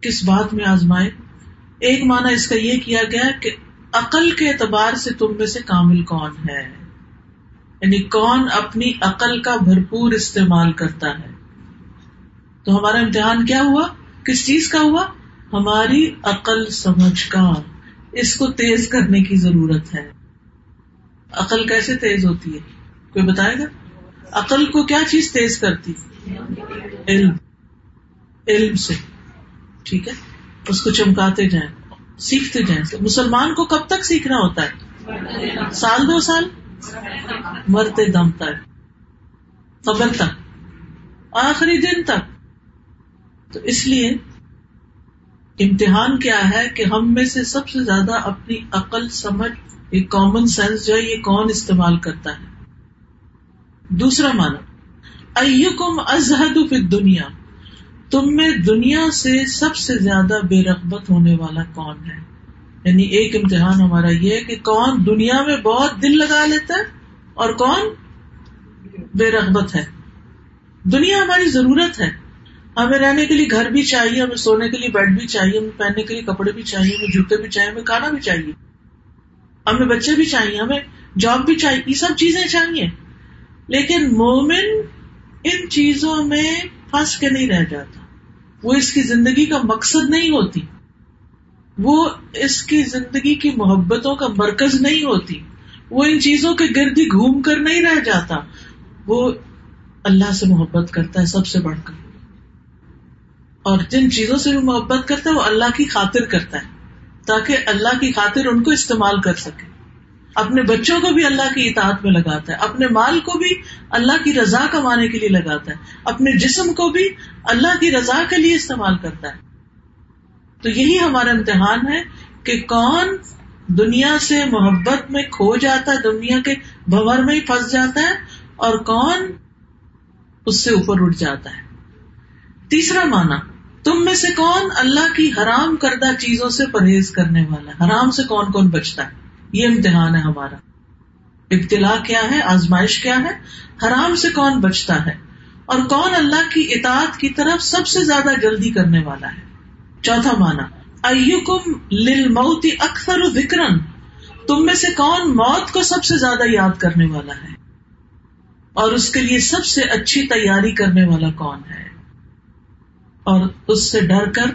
کس بات میں آزمائے؟ ایک مانا اس کا یہ کیا گیا کہ عقل کے اعتبار سے تم میں سے کامل کون ہے؟ یعنی کون اپنی عقل کا بھرپور استعمال کرتا ہے؟ تو ہمارا امتحان کیا ہوا؟ کس چیز کا ہوا؟ ہماری عقل سمجھ کا اس کو تیز کرنے کی ضرورت ہے۔ عقل کیسے تیز ہوتی ہے؟ کوئی بتائے گا؟ عقل کو کیا چیز تیز کرتی علم۔ علم سے۔ ٹھیک ہے؟ اس کو چمکاتے جائیں۔ سیکھتے جائیں۔ مسلمان کو کب تک سیکھنا ہوتا ہے؟ سال دو سال؟ مرتے دم تک۔ قبر تک۔ آخری دن تک۔ تو اس لیے امتحان کیا ہے کہ ہم میں سے سب سے زیادہ اپنی عقل، سمجھ، یہ کامن سینس جو ہے، یہ کون استعمال کرتا ہے؟ دوسرا مانا ایکم ازہد فی دنیا تم میں دنیا سے سب سے زیادہ بے رغبت ہونے والا کون ہے؟ یعنی ایک امتحان ہمارا یہ ہے کہ کون دنیا میں بہت دل لگا لیتا ہے اور کون بے رغبت ہے؟ دنیا ہماری ضرورت ہے۔ ہمیں رہنے کے لیے گھر بھی چاہیے، ہمیں سونے کے لیے بیڈ بھی چاہیے، ہمیں پہننے کے لیے کپڑے بھی چاہیے، ہمیں جوتے بھی چاہیے، ہمیں کھانا بھی چاہیے۔ ہمیں بچے بھی چاہیے، ہمیں جاب بھی چاہیے، یہ سب چیزیں چاہیے۔ لیکن مومن ان چیزوں میں پھنس کے نہیں رہ جاتا۔ وہ اس کی زندگی کا مقصد نہیں ہوتی۔ وہ اس کی زندگی کی محبتوں کا مرکز نہیں ہوتی۔ وہ ان چیزوں کے گردی گھوم کر نہیں رہ جاتا۔ وہ اللہ سے محبت کرتا ہے، سب سے بڑھ کر۔ اور جن چیزوں سے بھی محبت کرتا ہے وہ اللہ کی خاطر کرتا ہے، تاکہ اللہ کی خاطر ان کو استعمال کر سکے۔ اپنے بچوں کو بھی اللہ کی اطاعت میں لگاتا ہے، اپنے مال کو بھی اللہ کی رضا کمانے کے لیے لگاتا ہے۔ اپنے جسم کو بھی اللہ کی رضا کے لیے استعمال کرتا ہے۔ تو یہی ہمارا امتحان ہے کہ کون دنیا سے محبت میں کھو جاتا ہے، دنیا کے بھور میں ہی پھنس جاتا ہے، اور کون اس سے اوپر اٹھ جاتا ہے۔ تیسرا مانا تم میں سے کون اللہ کی حرام کردہ چیزوں سے پرہیز کرنے والا حرام سے کون کون بچتا ہے؟ یہ امتحان ہے ہمارا۔ ابتلا کیا ہے؟ آزمائش کیا ہے؟ حرام سے کون بچتا ہے؟ اور کون اللہ کی اطاعت کی طرف سب سے زیادہ جلدی کرنے والا ہے؟ چوتھا مانا موتی اکثر وکرن تم میں سے کون موت کو سب سے زیادہ یاد کرنے والا ہے؟ اور اس کے لیے سب سے اچھی تیاری کرنے والا کون ہے؟ اور اس سے ڈر کر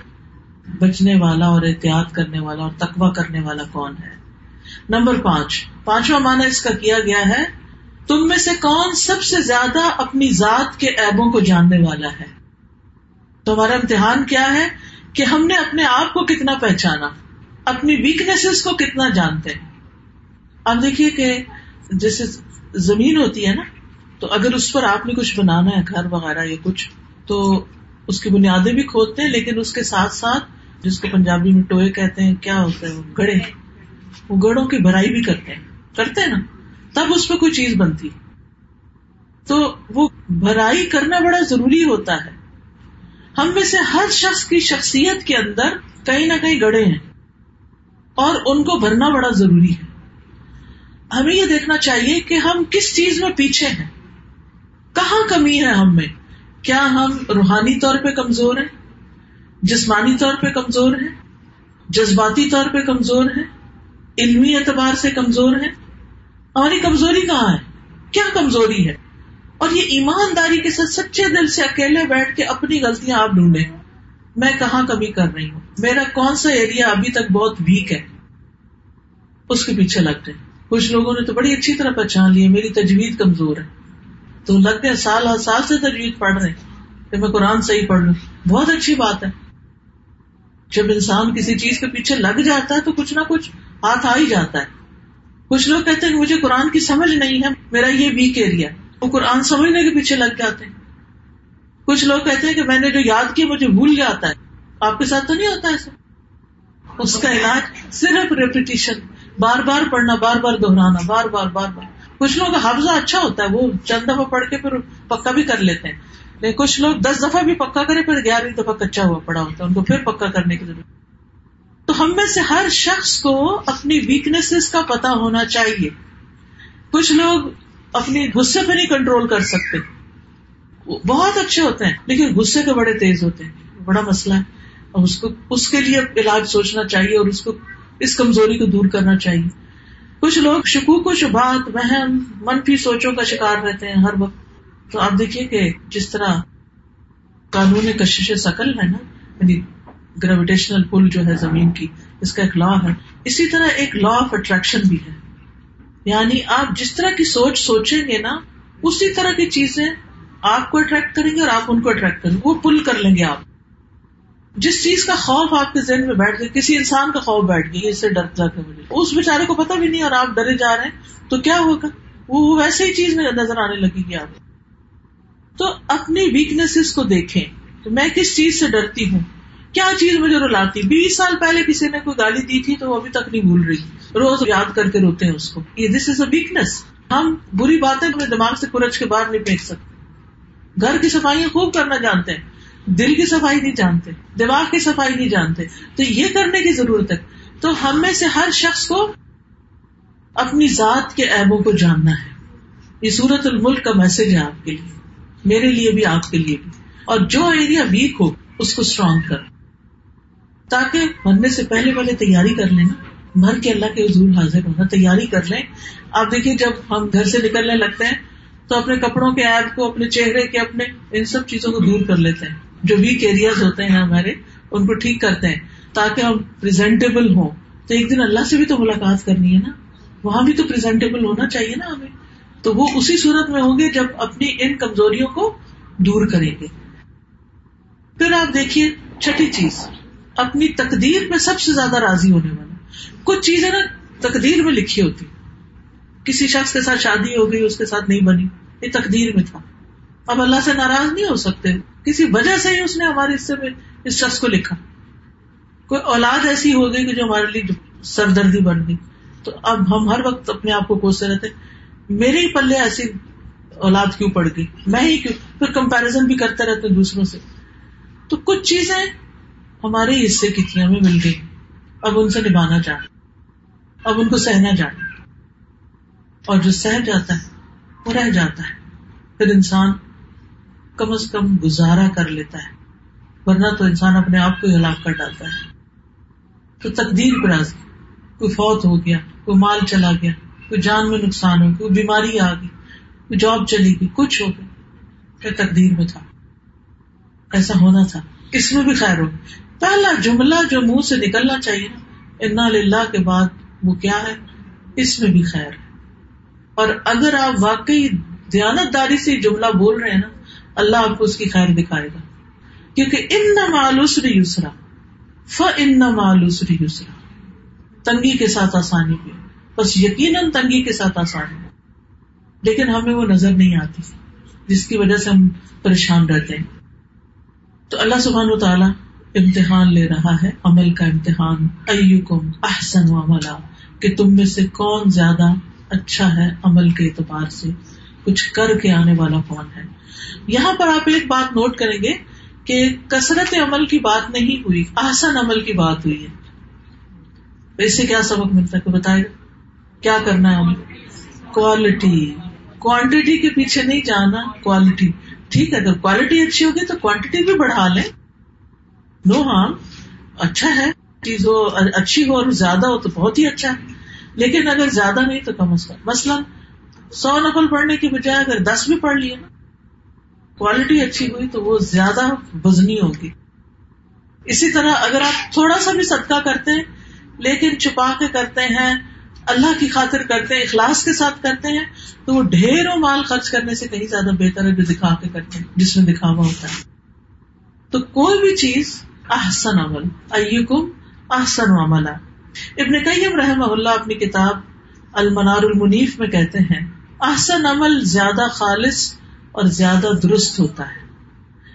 بچنے والا اور احتیاط کرنے والا اور تقوا کرنے والا کون ہے؟ نمبر پانچ، پانچواں مانا اس کا کیا گیا ہے؟ تم میں سے کون سب سے زیادہ اپنی ذات کے ایبوں کو جاننے والا ہے؟ تو ہمارا امتحان کیا ہے کہ ہم نے اپنے آپ کو کتنا پہچانا، اپنی ویکنیس کو کتنا جانتے۔ ہیں اب دیکھیے کہ جیسے زمین ہوتی ہے نا، تو اگر اس پر آپ نے کچھ بنانا ہے، گھر وغیرہ یا کچھ، تو اس کی بنیادیں بھی کھودتے ہیں، لیکن اس کے ساتھ ساتھ جس کو پنجابی میں ٹوئے کہتے ہیں، کیا ہوتا ہے، وہ گڑے وہ گڑوں کی بھرائی بھی کرتے ہیں۔ کرتے ہیں نا؟ تب اس پہ کوئی چیز بنتی۔ تو وہ بھرائی کرنا بڑا ضروری ہوتا ہے۔ ہم میں سے ہر شخص کی شخصیت کے اندر کہیں نہ کہیں گڑے ہیں۔ اور ان کو بھرنا بڑا ضروری ہے۔ ہمیں یہ دیکھنا چاہیے کہ ہم کس چیز میں پیچھے ہیں۔ کہاں کمی ہے ہم میں؟ کیا ہم روحانی طور پہ کمزور ہیں؟ جسمانی طور پہ کمزور ہیں؟ جذباتی طور پہ کمزور ہیں؟ علمی اعتبار سے کمزور ہیں؟ ہماری کمزوری کہاں ہے؟ کیا کمزوری ہے؟ اور یہ ایمانداری کے ساتھ سچے دل سے اکیلے بیٹھ کے اپنی غلطیاں آپ ڈھونڈے میں کہاں کمی کر رہی ہوں؟ میرا کون سا ایریا ابھی تک بہت ویک ہے؟ اس کے پیچھے لگ لگتے کچھ لوگوں نے تو بڑی اچھی طرح پہچان لی میری تجویز کمزور ہے۔ تو لگتے ہیں سال ہر سال سے تجویز پڑھ رہے کہ میں قرآن صحیح پڑھ لوں۔ بہت اچھی بات ہے۔ جب انسان کسی چیز کے پیچھے لگ جاتا ہے تو کچھ نہ کچھ ہاتھ آ ہی جاتا ہے۔ کچھ لوگ کہتے ہیں کہ مجھے قرآن کی سمجھ نہیں ہے، میرا یہ ویک ایریا وہ قرآن سمجھنے کے پیچھے لگ جاتے ہیں۔ کچھ لوگ کہتے ہیں کہ میں نے جو یاد کیا مجھے بھول جاتا ہے۔ آپ کے ساتھ تو نہیں ہوتا ایسا؟ اس کا علاج صرف ریپیٹیشن بار بار پڑھنا، بار بار دہرانا، بار بار بار بار۔ کچھ لوگوں کا حافظہ اچھا ہوتا ہے، وہ چند دفعہ پڑھ کے پھر پکا بھی کر لیتے ہیں۔ لیکن کچھ لوگ دس دفعہ بھی پکا کرے پھر گیارہویں دفعہ کچا اچھا ہوا پڑا ہوتا ہے، ان کو پھر پکا کرنے کی ضرورت۔ تو ہم میں سے ہر شخص کو اپنی ویکنیس کا پتا ہونا چاہیے۔ کچھ لوگ اپنی غصے پہ نہیں کنٹرول کر سکتے بہت اچھے ہوتے ہیں، لیکن غصے کے بڑے تیز ہوتے ہیں۔ بڑا مسئلہ ہے۔ اور اس کو، اس کے لیے علاج سوچنا چاہیے اور اس کو، اس کمزوری کو دور کرنا چاہیے۔ کچھ لوگ شکوک و شبات وہم، منفی سوچوں کا شکار رہتے ہیں ہر وقت۔ تو آپ دیکھیے کہ جس طرح قانون کشش شکل ہے نا یعنی گریویٹیشنل پل جو ہے زمین کی، اس کا ایک لا ہے۔ اسی طرح ایک لا آف اٹریکشن بھی ہے۔ یعنی آپ جس طرح کی سوچ سوچیں گے نا، اسی طرح کی چیزیں آپ کو اٹریکٹ کریں گے اور آپ ان کو اٹریکٹ کریں گے۔ وہ پل کر لیں گے آپ۔ جس چیز کا خوف آپ کے ذہن میں بیٹھ گیا، کسی انسان کا خوف بیٹھ گیا اس سے ڈر جاتے مجھے اس بےچارے کو پتا بھی نہیں اور آپ ڈرے جا رہے ہیں، تو کیا ہوگا؟ وہ ویسے ہی چیز میں نظر آنے لگے گی آپ۔ تو اپنی ویکنیس کو دیکھیں، تو میں کس چیز سے ڈرتی ہوں؟ کیا چیز مجھے رلاتی؟ بیس سال پہلے کسی نے کوئی گالی دی تھی تو وہ ابھی تک نہیں بھول رہی۔ روز یاد کر کے روتے ہیں اس کو۔ یہ دس از اے ویکنیس ہم بری باتیں اپنے دماغ سے کورچ کے باہر نہیں پھینک سکتے۔ گھر کی صفائی خوب کرنا جانتے ہیں۔ دل کی صفائی نہیں جانتے، دماغ کی صفائی نہیں جانتے۔ تو یہ کرنے کی ضرورت ہے۔ تو ہم میں سے ہر شخص کو اپنی ذات کے ایبوں کو جاننا ہے۔ یہ سورت الملک کا میسج ہے آپ کے لیے، میرے لیے بھی، آپ کے لیے بھی۔ اور جو ایریا ویک ہو، اس کو اسٹرانگ کر۔ تاکہ مرنے سے پہلے پہلے تیاری کر لیں مر کے اللہ کے حضور حاضر ہونا، تیاری کر لیں۔ آپ دیکھیے جب ہم گھر سے نکلنے لگتے ہیں، تو اپنے کپڑوں کے ایپ کو، اپنے چہرے کے، اپنے ان سب چیزوں کو دور کر لیتے ہیں۔ جو ویک ایریاز ہوتے ہیں ہمارے، ان کو ٹھیک کرتے ہیں تاکہ ہم پرزینٹیبل ہوں۔ تو ایک دن اللہ سے بھی تو ملاقات کرنی ہے نا۔ وہاں بھی تو پرزینٹیبل ہونا چاہیے نا ہمیں۔ تو وہ اسی صورت میں ہوں گے جب اپنی ان کمزوریوں کو دور کریں گے۔ پھر آپ دیکھیے چھٹی چیز۔ اپنی تقدیر میں سب سے زیادہ راضی ہونے والا۔ کچھ چیزیں نا تقدیر میں لکھی ہوتی۔ کسی شخص کے ساتھ شادی ہو گئی، اس کے ساتھ نہیں بنی۔ یہ تقدیر میں تھا۔ اب اللہ سے ناراض نہیں ہو سکتے۔ کسی وجہ سے ہی اس نے ہمارے حصے میں اس شخص کو لکھا۔ کوئی اولاد ایسی ہو گئی کہ جو ہمارے لیے سردردی بن گئی۔ تو اب ہم ہر وقت اپنے آپ کو کوستے رہتے میرے ہی پلے ایسی اولاد کیوں پڑ گئی؟ میں ہی کیوں؟ پھر کمپیرزن بھی کرتے رہتے دوسروں سے۔ تو کچھ چیزیں ہمارے حصے کی تھی ہمیں مل گئی۔ اب ان سے نبھانا چاہ اب ان کو سہنا جانا۔ اور جو سہ جاتا ہے، وہ رہ جاتا ہے۔ پھر انسان کم از کم گزارا کر لیتا ہے، ورنہ تو انسان اپنے آپ کو ہی ہلاک کر ڈالتا ہے۔ تو تقدیر پر راضی کوئی فوت ہو گیا، کوئی مال چلا گیا، کوئی جان میں نقصان ہو گیا، کوئی بیماری آ گئی، کوئی جاب چلی گئی، کچھ ہو گیا۔ کیا تقدیر میں تھا۔ ایسا ہونا تھا۔ اس میں بھی خیر ہو پہلا جملہ جو منہ سے نکلنا چاہیے نا للہ کے بعد وہ کیا ہے؟ اس میں بھی خیر۔ ہے اور اگر آپ واقعی دیانت داری سے جملہ بول رہے ہیں نا اللہ آپ کو اس کی خیر دکھائے گا۔ کیونکہ ان نہ مالوسری یوسرا ف ان نہ مالوسری یوسرا تنگی کے ساتھ آسانی بھی بس یقیناً تنگی کے ساتھ آسانی لیکن ہمیں وہ نظر نہیں آتی، جس کی وجہ سے ہم پریشان رہتے ہیں۔ تو اللہ سبحان و تعالیٰ امتحان لے رہا ہے، عمل کا امتحان۔ ایوکم احسن و عملا، کہ تم میں سے کون زیادہ اچھا ہے عمل کے اعتبار سے۔ کچھ کر کے آنے والا کون ہے۔ یہاں پر آپ ایک بات نوٹ کریں گے کہ کثرت عمل کی بات نہیں ہوئی آسن عمل کی بات ہوئی ہے۔ اس سے کیا سبق ملتا ہے؟ بتائے گا؟ کیا کرنا ہے ہمیں کوالٹی کوانٹٹی کے پیچھے نہیں جانا کوالٹی ٹھیک ہے، اگر کوالٹی اچھی ہوگی تو کوانٹٹی بھی بڑھا لیں۔ نو ہاں اچھا ہے۔ چیز ہو اچھی ہو اور زیادہ ہو تو بہت ہی اچھا۔ ہے لیکن اگر زیادہ نہیں تو کم از کم۔ مثلاً سو نقل پڑھنے کی بجائے اگر دس بھی پڑھ لیے نا کوالٹی اچھی ہوئی تو وہ زیادہ وزنی ہوگی۔ اسی طرح اگر آپ تھوڑا سا بھی صدقہ کرتے ہیں، لیکن چھپا کے کرتے ہیں، اللہ کی خاطر کرتے ہیں، اخلاص کے ساتھ کرتے ہیں، تو وہ ڈھیروں مال خرچ کرنے سے کہیں زیادہ بہتر ہے جو دکھا کے کرتے ہیں، جس میں دکھاوا ہوتا ہے۔ تو کوئی بھی چیز احسن عمل ایکم احسن عمل ابن قیم رحمہ اللہ اپنی کتاب المنار المنیف میں کہتے ہیں احسن عمل زیادہ خالص اور زیادہ درست ہوتا ہے۔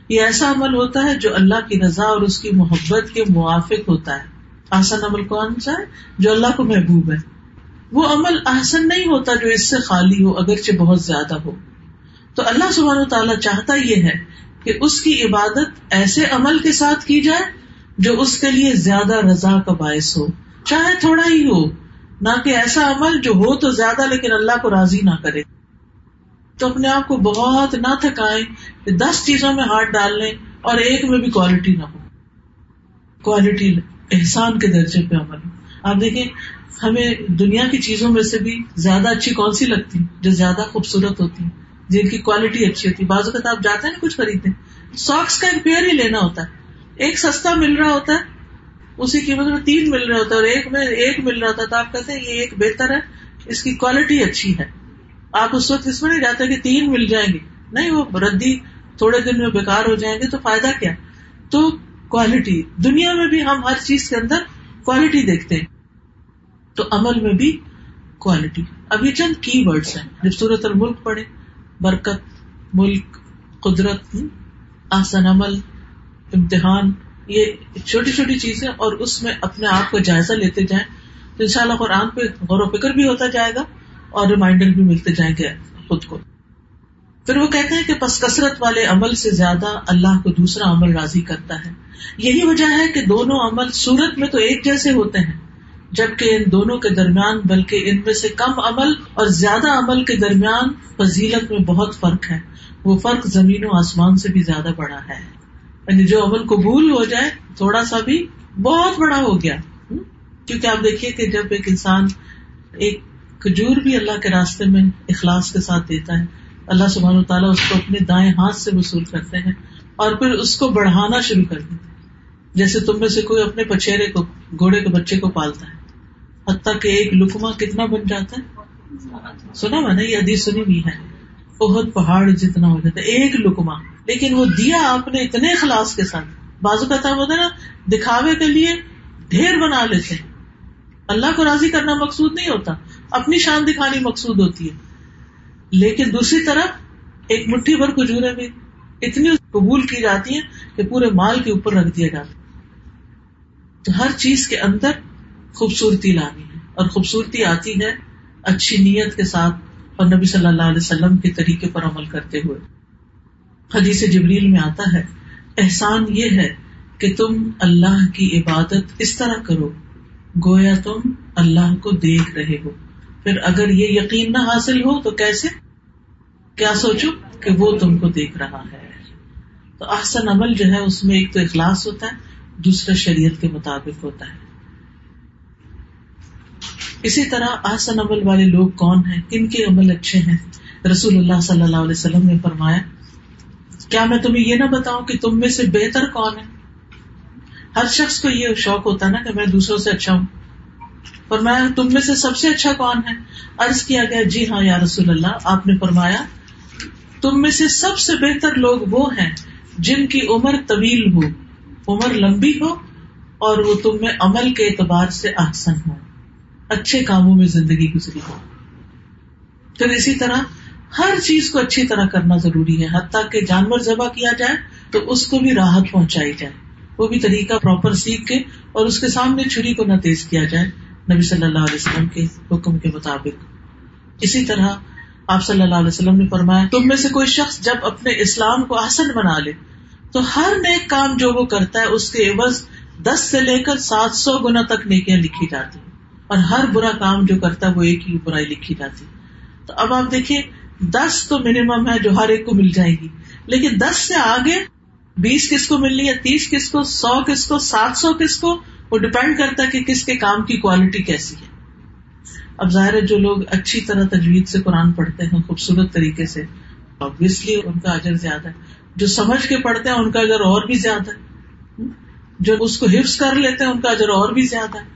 یہ ایسا عمل ہوتا ہے جو اللہ کی رضا اور اس کی محبت کے موافق ہوتا ہے۔ آسن عمل کون سا ہے؟ جو اللہ کو محبوب ہے۔ وہ عمل احسن نہیں ہوتا جو اس سے خالی ہو، اگرچہ بہت زیادہ ہو۔ تو اللہ سبحانہ و تعالیٰ چاہتا یہ ہے کہ اس کی عبادت ایسے عمل کے ساتھ کی جائے جو اس کے لیے زیادہ رضا کا باعث ہو۔ چاہے تھوڑا ہی ہو نہ کہ ایسا عمل جو ہو تو زیادہ، لیکن اللہ کو راضی نہ کرے۔ تو اپنے آپ کو بہت نہ تھکائیں دس چیزوں میں ہاتھ ڈال لیں اور ایک میں بھی کوالٹی نہ ہو۔ کوالٹی احسان کے درجے پہ عمل۔ آپ دیکھیں، ہمیں دنیا کی چیزوں میں سے بھی زیادہ اچھی کون سی لگتی؟ جو زیادہ خوبصورت ہوتی۔ جن کی کوالٹی اچھی ہوتی۔ ہے اوقات آپ جاتے ہیں کچھ خریدتے ساکس کا ایک پیئر ہی لینا ہوتا ہے۔ ایک سستا مل رہا ہوتا ہے اسی قیمت میں تین مل رہے ہوتا ہے اور ایک میں ایک مل رہا ہوتا تو آپ کہتے ہیں یہ ایک بہتر ہے، اس کی کوالٹی اچھی ہے۔ آپ اس وقت اس میں نہیں جاتے کہ تین مل جائیں گے۔ نہیں، وہ ردی تھوڑے دن میں بیکار ہو جائیں گے تو فائدہ کیا؟ تو کوالٹی دنیا میں بھی ہم ہر چیز کے اندر کوالٹی دیکھتے ہیں۔ تو عمل میں بھی کوالٹی اب یہ چند کی ورڈس ہیں۔ جب صورت الملک پڑھے برکت، ملک، قدرت آسن عمل، امتحان یہ چھوٹی چھوٹی چیزیں اور اس میں اپنے آپ کا جائزہ لیتے جائیں تو ان شاء اللہ قرآن پہ غور و فکر بھی ہوتا جائے گا اور ریمائنڈر بھی ملتے جائیں گے خود کو۔ پھر وہ کہتے ہیں کہ پس کثرت والے عمل سے زیادہ اللہ کو دوسرا عمل راضی کرتا ہے۔ یہی وجہ ہے کہ دونوں عمل صورت میں تو ایک جیسے ہوتے ہیں، جبکہ ان دونوں کے درمیان بلکہ ان میں سے کم عمل اور زیادہ عمل کے درمیان فضیلت میں بہت فرق ہے۔ وہ فرق زمین و آسمان سے بھی زیادہ بڑا ہے۔ یعنی جو عمل قبول ہو جائے، تھوڑا سا بھی بہت بڑا ہو گیا۔ کیونکہ آپ دیکھیے کہ جب ایک انسان ایک کھجور بھی اللہ کے راستے میں اخلاص کے ساتھ دیتا ہے، اللہ سبحانہ تعالیٰ اس کو اپنے دائیں ہاتھ سے وصول کرتے ہیں اور پھر اس کو بڑھانا شروع کر دیتے ہیں۔ جیسے تم میں سے کوئی اپنے پچھیرے کو، گھوڑے کے بچے کو پالتا ہے، حتیٰ کہ ایک لکما کتنا بن جاتا ہے؟ سنا میں نے یہ ادیس سنی ہوئی ہے۔ بہت پہاڑ جتنا ہو جاتا ہے، ایک لکما لیکن وہ دیا آپ نے اتنے اخلاص کے ساتھ۔ بازو کا تھا نا، دکھاوے کے لیے ڈھیر بنا لیتے ہیں۔ اللہ کو راضی کرنا مقصود نہیں ہوتا۔ اپنی شان دکھانی مقصود ہوتی ہے۔ لیکن دوسری طرف ایک مٹھی بھر کھجورے بھی اتنی قبول کی جاتی ہیں کہ پورے مال کے اوپر رکھ دیا جاتا تو ہر چیز کے اندر خوبصورتی لانی ہے۔ اور خوبصورتی آتی ہے اچھی نیت کے ساتھ اور نبی صلی اللہ علیہ وسلم کے طریقے پر عمل کرتے ہوئے۔ حدیث جبریل میں آتا ہے، احسان یہ ہے کہ تم اللہ کی عبادت اس طرح کرو، گویا تم اللہ کو دیکھ رہے ہو۔ پھر اگر یہ یقین نہ حاصل ہو تو کیسے؟ کیا سوچو کہ وہ تم کو دیکھ رہا ہے۔ تو احسن عمل جو ہے، اس میں ایک تو اخلاص ہوتا ہے، دوسرا شریعت کے مطابق ہوتا ہے۔ اسی طرح احسن عمل والے لوگ کون ہیں؟ کن کے عمل اچھے ہیں۔ رسول اللہ صلی اللہ علیہ وسلم نے فرمایا کیا میں تمہیں یہ نہ بتاؤں کہ تم میں سے بہتر کون ہے؟ ہر شخص کو یہ شوق ہوتا ہے نا کہ میں دوسروں سے اچھا ہوں۔ فرمایا تم میں سے سب سے اچھا کون ہے؟ عرض کیا گیا جی ہاں یا رسول اللہ، آپ نے فرمایا، تم میں سے سب سے بہتر لوگ وہ ہیں جن کی عمر طویل ہو، عمر لمبی ہو، اور وہ تم میں عمل کے اعتبار سے احسن ہو، اچھے کاموں میں زندگی گزری ہو۔ پھر اسی طرح ہر چیز کو اچھی طرح کرنا ضروری ہے۔ حتیٰ کہ جانور ذبح کیا جائے تو اس کو بھی راحت پہنچائی جائے۔ وہ بھی طریقہ پراپر سیکھ کے اور اس کے سامنے چھری کو نہ تیز کیا جائے۔ نبی صلی اللہ علیہ وسلم کے حکم کے مطابق۔ اسی طرح آپ صلی اللہ علیہ وسلم نے فرمایا، تم میں سے کوئی شخص جب اپنے اسلام کو آسن بنا لے، تو ہر نیک کام جو وہ کرتا ہے، اس کے عوض دس سے لے کر سات سو گنا تک نیکیاں لکھی جاتی اور ہر برا کام جو کرتا ہے، وہ ایک ہی برائی لکھی جاتی تو اب آپ دیکھیے دس تو منیمم ہے جو ہر ایک کو مل جائے گی۔ لیکن دس سے آگے بیس کس کو ملنی ہے، تیس کس کو، سو کس کو، سات سو کس کو، وہ ڈپینڈ کرتا ہے کہ کس کے کام کی کوالٹی کیسی ہے۔ اب ظاہر ہے جو لوگ اچھی طرح تجویز سے قرآن پڑھتے ہیں، خوبصورت طریقے سے آبویسلی ان کا اجر زیادہ ہے۔ جو سمجھ کے پڑھتے ہیں، ان کا اجر اور بھی زیادہ ہے۔ جو اس کو حفظ کر لیتے ہیں، ان کا اجر اور بھی زیادہ ہے۔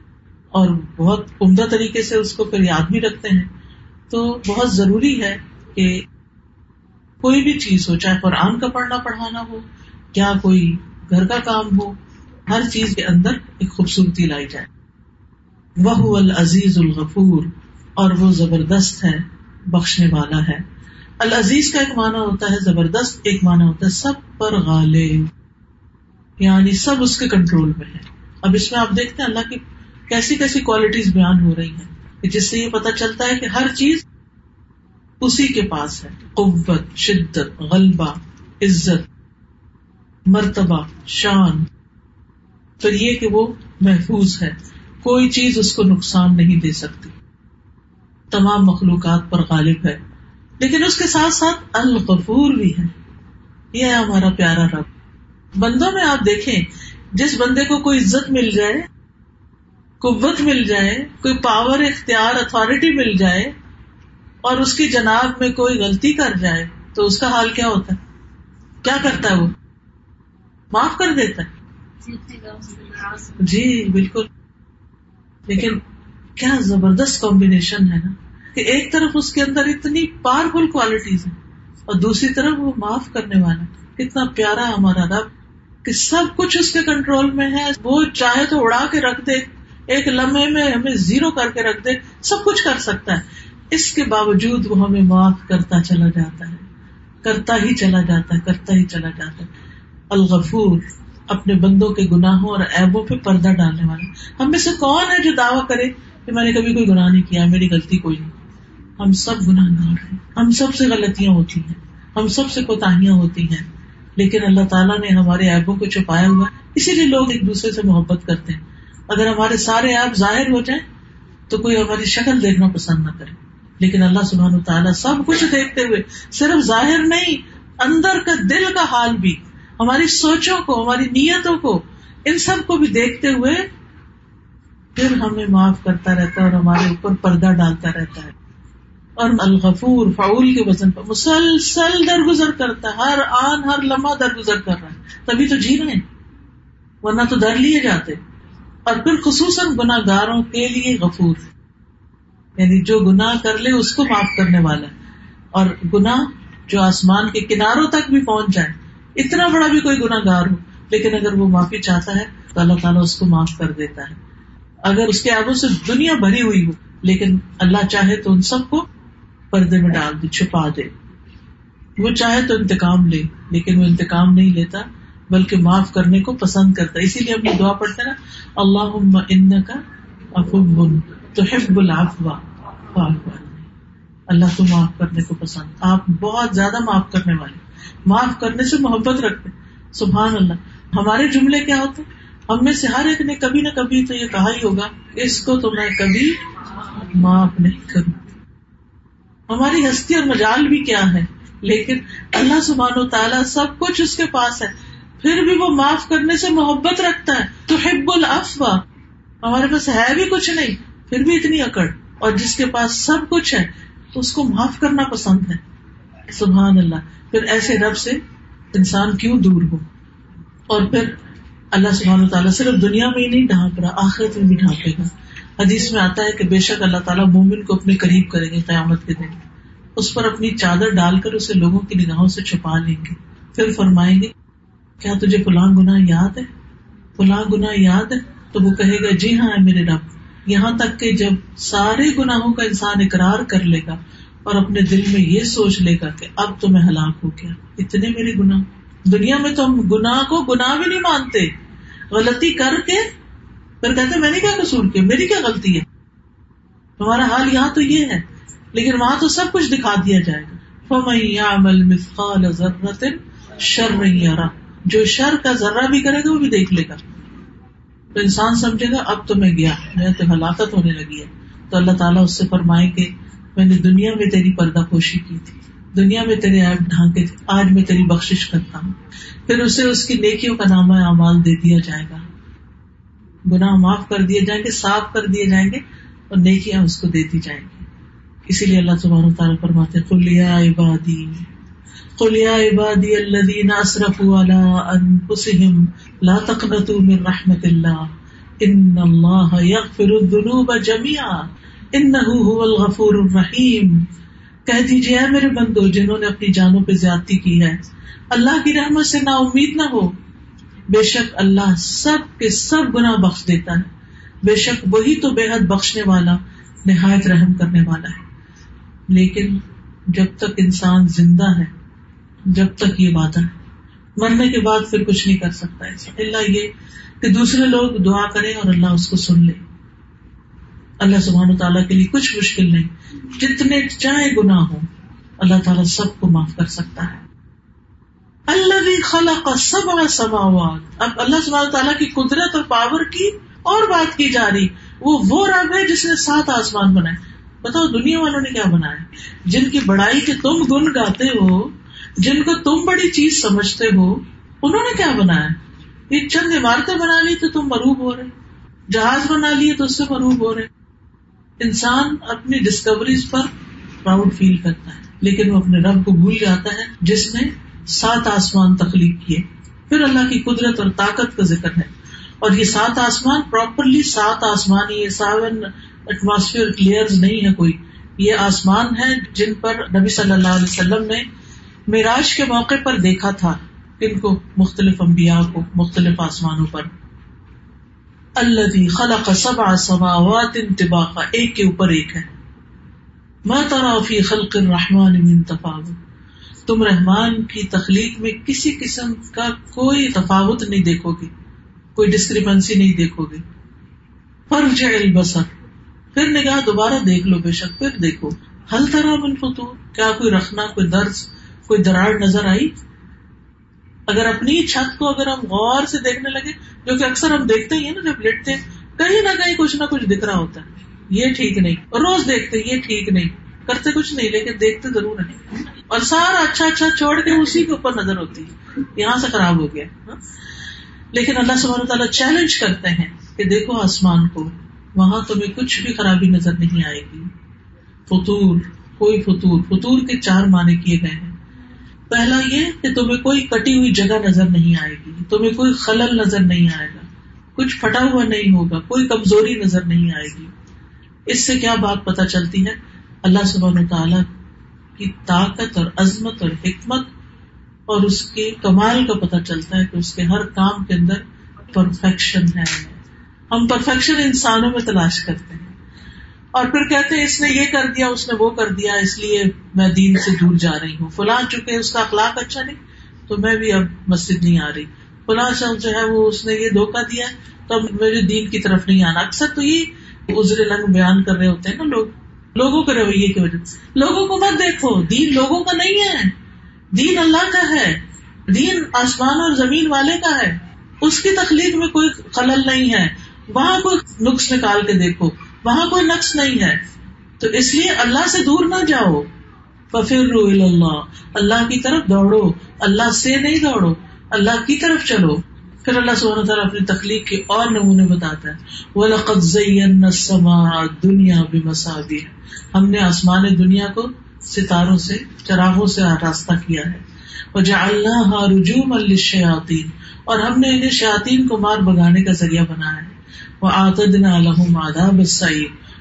اور بہت عمدہ طریقے سے اس کو پھر یاد بھی رکھتے ہیں۔ تو بہت ضروری ہے کہ کوئی بھی چیز ہو، چاہے قرآن کا پڑھنا پڑھانا ہو، یا کوئی گھر کا کام ہو، ہر چیز کے اندر ایک خوبصورتی لائی جائے۔ وہ العزیز الغفور، اور وہ زبردست ہے، بخشنے والا ہے۔ العزیز کا ایک معنی ہوتا ہے زبردست، ایک معنی ہوتا ہے سب پر غالب یعنی سب اس کے کنٹرول میں ہے۔ اب اس میں آپ دیکھتے ہیں اللہ کی کیسی کیسی کوالٹیز بیان ہو رہی ہیں جس سے یہ پتا چلتا ہے کہ ہر چیز اسی کے پاس ہے۔ قوت، شدت، غلبہ، عزت، مرتبہ، شان۔ پھر یہ کہ وہ محفوظ ہے۔ کوئی چیز اس کو نقصان نہیں دے سکتی۔ تمام مخلوقات پر غالب ہے۔ لیکن اس کے ساتھ ساتھ الغفور بھی ہے۔ یہ ہے ہمارا پیارا رب۔ بندوں میں آپ دیکھیں، جس بندے کو کوئی عزت مل جائے، قوت مل جائے، کوئی پاور اختیار اتارٹی مل جائے اور اس کی جناب میں کوئی غلطی کر جائے تو اس کا حال کیا ہوتا ہے؟ کیا کرتا ہے وہ؟ معاف کر دیتا ہے؟ جی بالکل۔ لیکن کیا زبردست کمبینیشن ہے نا؟ کہ ایک طرف اس کے اندر اتنی پاورفل کوالٹیز ہیں اور دوسری طرف وہ معاف کرنے والا۔ کتنا پیارا ہمارا رب کہ سب کچھ اس کے کنٹرول میں ہے۔ وہ چاہے تو اڑا کے رکھ دے، ایک لمحے میں ہمیں زیرو کر کے رکھ دے، سب کچھ کر سکتا ہے۔ اس کے باوجود وہ ہمیں معاف کرتا چلا جاتا ہے، کرتا ہی چلا جاتا ہے، کرتا ہی چلا جاتا ہے۔ الغفور اپنے بندوں کے گناہوں اور ایبوں پہ پردہ ڈالنے والا۔ ہم میں سے کون ہے جو دعویٰ کرے کہ میں نے کبھی کوئی گناہ نہیں کیا، میری غلطی کوئی نہیں۔ ہم سب گناہ گار ہیں۔ ہم سب سے غلطیاں ہوتی ہیں۔ ہم سب سے کوتاہیاں ہوتی ہیں۔ لیکن اللہ تعالیٰ نے ہمارے ایبوں کو چھپایا ہوا اسی لیے لوگ ایک دوسرے سے محبت کرتے ہیں۔ اگر ہمارے سارے ایپ ظاہر ہو جائیں تو کوئی ہماری شکل دیکھنا پسند نہ کرے۔ لیکن اللہ سبحان تعالیٰ سب کچھ دیکھتے ہوئے، صرف ظاہر نہیں، اندر کا دل کا حال بھی، ہماری سوچوں کو، ہماری نیتوں کو، ان سب کو بھی دیکھتے ہوئے پھر ہمیں معاف کرتا رہتا ہے اور ہمارے اوپر پردہ ڈالتا رہتا ہے۔ اور الغفور فاول کے وزن پر، مسلسل درگزر کرتا ہے، ہر آن، ہر لمحہ درگزر کر رہا ہے۔ تبھی تو جی رہے ورنہ تو در لیے جاتے۔ اور پھر خصوصاً گناہ گاروں کے لیے غفور۔ یعنی جو گناہ کر لے، اس کو معاف کرنے والا اور گناہ جو آسمان کے کناروں تک بھی پہنچ جائے، اتنا بڑا بھی کوئی گناہ گار ہو، لیکن اگر وہ معافی چاہتا ہے، تو اللہ تعالیٰ اس کو معاف کر دیتا ہے۔ اگر اس کے آگوں سے دنیا بھری ہوئی ہو، لیکن اللہ چاہے تو ان سب کو پردے میں ڈال دے، چھپا دے۔ وہ چاہے تو انتقام لے، لیکن وہ انتقام نہیں لیتا، بلکہ معاف کرنے کو پسند کرتا اسی لیے اپنی دعا پڑھتے نا اللہ کا افب تو العفوا اللہ تو معاف کرنے کو پسند۔ آپ بہت زیادہ معاف کرنے والے معاف کرنے سے محبت رکھتے سبحان اللہ۔ ہمارے جملے کیا ہوتے ہم میں سے ہر ایک نے کبھی نہ کبھی تو یہ کہا ہی ہوگا، اس کو تو میں کبھی معاف نہیں کروں۔ ہماری ہستی اور مجال بھی کیا ہے؟ لیکن اللہ سبحان و تعالیٰ سب کچھ اس کے پاس ہے۔ پھر بھی وہ معاف کرنے سے محبت رکھتا ہے۔ تو حب الافوا ہمارے پاس ہے بھی کچھ نہیں، پھر بھی اتنی اکڑ۔ اور جس کے پاس سب کچھ ہے، تو اس کو معاف کرنا پسند ہے۔ سبحان اللہ۔ پھر ایسے رب سے انسان کیوں دور ہو؟ اور پھر اللہ سبحان تعالیٰ صرف دنیا میں ہی نہیں ڈھانپ رہا، آخرت میں بھی ڈھانپے گا۔ حدیث میں آتا ہے کہ بے شک اللہ تعالیٰ مومن کو اپنے قریب کریں گے قیامت کے دن۔ اس پر اپنی چادر ڈال کر اسے لوگوں کی نگاہوں سے چھپا لیں گے۔ پھر فرمائیں گے، کیا تجھے فلاں گنا یاد ہے؟ فلاں گنا یاد ہے؟ تو وہ کہے گا جی ہاں میرے رب۔ یہاں تک کہ جب سارے گناہوں کا انسان اقرار کر لے گا اور اپنے دل میں یہ سوچ لے گا کہ اب تو میں ہلاک ہو گیا، اتنے میرے گنا دنیا میں تو ہم گناہ کو گناہ بھی نہیں مانتے، غلطی کر کے پھر کہتے میں نے کیا قصور کیا؟ میری کیا غلطی ہے؟ تمہارا حال یہاں تو یہ ہے، لیکن وہاں تو سب کچھ دکھا دیا جائے گا۔ شر جو شر کا ذرہ بھی کرے گا، وہ بھی دیکھ لے گا۔ تو انسان سمجھے گا، اب تو میں گیا، میں تو ہلاکت ہونے لگی ہے۔ تو اللہ تعالیٰ اس سے فرمائے کہ میں نے دنیا میں تیری پردہ پوشی کی تھی، دنیا میں تیرے ایپ ڈھانکے تھے، آج میں تیری بخش کرتا ہوں۔ پھر اسے اس کی نیکیوں کا نام اعمال دے دیا جائے گا۔ گناہ معاف کر دیے جائیں گے، صاف کر دیے جائیں گے اور نیکیاں اس کو دے دی جائیں گی۔ اسی لیے اللہ سبحانہ تعالیٰ فرماتے قلیا عبادی قلیا عبادی الذین اسرفوا على انفسهم لا تقنطوا من رحمت اللہ ان اللہ یغفر الذنوب جميعا. انه هو الغفور الرحیم کہہ دیجیے میرے بندو جنہوں نے اپنی جانوں پہ زیادتی کی ہے، اللہ کی رحمت سے نا امید نہ ہو۔ بے شک اللہ سب کے سب گنا بخش دیتا ہے۔ بے شک وہی تو بے حد بخشنے والا، نہایت رحم کرنے والا ہے۔ لیکن جب تک انسان زندہ ہے جب تک یہ وعدہ ہے۔ مرنے کے بعد پھر کچھ نہیں کر سکتا اللہ یہ کہ دوسرے لوگ دعا کریں اور اللہ اس کو سن لے۔ اللہ سبحانہ تعالیٰ کے لیے کچھ مشکل نہیں۔ جتنے چاہے گنا ہو اللہ تعالیٰ سب کو معاف کر سکتا ہے۔ اللہ بھی خلا کا سب سماوات۔ اب اللہ سبحانہ تعالیٰ کی قدرت اور پاور کی اور بات کی جا رہی۔ وہ وہ رب ہے جس نے سات آسمان بنائے۔ بتاؤ دنیا والوں نے کیا بنایا؟ جن کی بڑائی کے تم گن گاتے ہو جن کو تم بڑی چیز سمجھتے ہو، انہوں نے کیا بنایا؟ یہ چند عمارتیں بنا لی تو تم مروب ہو رہے جہاز بنا لیے تو اس سے مروب ہو رہے انسان اپنی ڈسکوریز پر پراؤڈ فیل کرتا ہے، لیکن وہ اپنے رب کو بھول جاتا ہے، جس نے سات آسمان تخلیق کیے۔ پھر اللہ کی قدرت اور طاقت کا ذکر ہے۔ اور یہ سات آسمان پراپرلی سات آسمان، یہ سیون ایٹماسفیئر کلیئر نہیں ہے کوئی۔ یہ آسمان ہے جن پر نبی صلی اللہ علیہ وسلم نے میراج کے موقع پر دیکھا تھا ان کو مختلف امبیا کو، مختلف آسمانوں پر۔ اللہ خلق سبع سماوات انتباقا، ایک کے اوپر ایک ہے۔ ما ترا فی خلق الرحمن من تفاوت۔ تم رحمان کی تخلیق میں کسی قسم کا کوئی تفاوت نہیں دیکھو گے، کوئی ڈسکریپنسی نہیں دیکھو گے۔ فرجع البصر۔ پھر نگاہ دوبارہ دیکھ لو بے شک، پھر دیکھو۔ ہل طرح من فطور کیا کوئی رکھنا کوئی درد کوئی دراڑ نظر آئی؟ اگر اپنی چھت کو اگر ہم غور سے دیکھنے لگے، جو کہ اکثر ہم دیکھتے ہی نا جب لیٹتے کہیں نہ کہیں کچھ نہ کچھ دکھ رہا ہوتا ہے۔ یہ ٹھیک نہیں۔ روز دیکھتے یہ ٹھیک نہیں۔ کرتے کچھ نہیں، لیکن دیکھتے ضرور نہیں اور سارا اچھا اچھا چھوڑ کے اسی کے اوپر نظر ہوتی ہے۔ یہاں سے خراب ہو گیا۔ لیکن اللہ سبحانہ تعالیٰ چیلنج کرتے ہیں کہ دیکھو آسمان کو، وہاں تمہیں کچھ بھی خرابی نظر نہیں آئے گی۔ فطور، کوئی فطور فطور کے چار معنی کیے گئے ہیں۔ پہلا یہ کہ تمہیں کوئی کٹی ہوئی جگہ نظر نہیں آئے گی، تمہیں کوئی خلل نظر نہیں آئے گا، کچھ پھٹا ہوا نہیں ہوگا، کوئی کمزوری نظر نہیں آئے گی۔ اس سے کیا بات پتا چلتی ہے؟ اللہ سبحانہ تعالی کی طاقت اور عظمت اور حکمت اور اس کے کمال کا پتہ چلتا ہے کہ اس کے ہر کام کے اندر پرفیکشن ہے۔ ہم پرفیکشن انسانوں میں تلاش کرتے ہیں۔ اور پھر کہتے ہیں اس نے یہ کر دیا، اس نے وہ کر دیا، اس لیے میں دین سے دور جا رہی ہوں۔ فلاں چکے اس کا اخلاق اچھا نہیں، تو میں بھی اب مسجد نہیں آ رہی۔ فلاں شخص جو ہے وہ اس نے یہ دھوکا دیا تو اب میرے دین کی طرف نہیں آنا۔ اکثر تو یہ ازر لنگ بیان کر رہے ہوتے ہیں نا لوگ۔ لوگوں کے رویے کی وجہ سے۔ لوگوں کو مت دیکھو، دین لوگوں کا نہیں ہے۔ دین اللہ کا ہے۔ دین آسمان اور زمین والے کا ہے۔ اس کی تخلیق میں کوئی خلل نہیں ہے۔ وہاں کوئی نقص نکال کے دیکھو۔ وہاں کوئی نقص نہیں ہے۔ تو اس لیے اللہ سے دور نہ جاؤ۔ ففر اللہ اللہ کی طرف دوڑو۔ اللہ سے نہیں دوڑو۔ اللہ کی طرف چلو۔ پھر اللہ سبحانہ تعالیٰ اپنی تخلیق کے اور نمونے بتاتا ہے۔ وہ لقت دنیا بے مساوی ہم نے آسمان دنیا کو ستاروں سے، چراغوں سے راستہ کیا ہے۔ وجہ اللہ رجوم اور ہم نے انہیں شیاطین کو مار بگانے کا ذریعہ بنایا ہے۔ وہ آتدن الحم آداب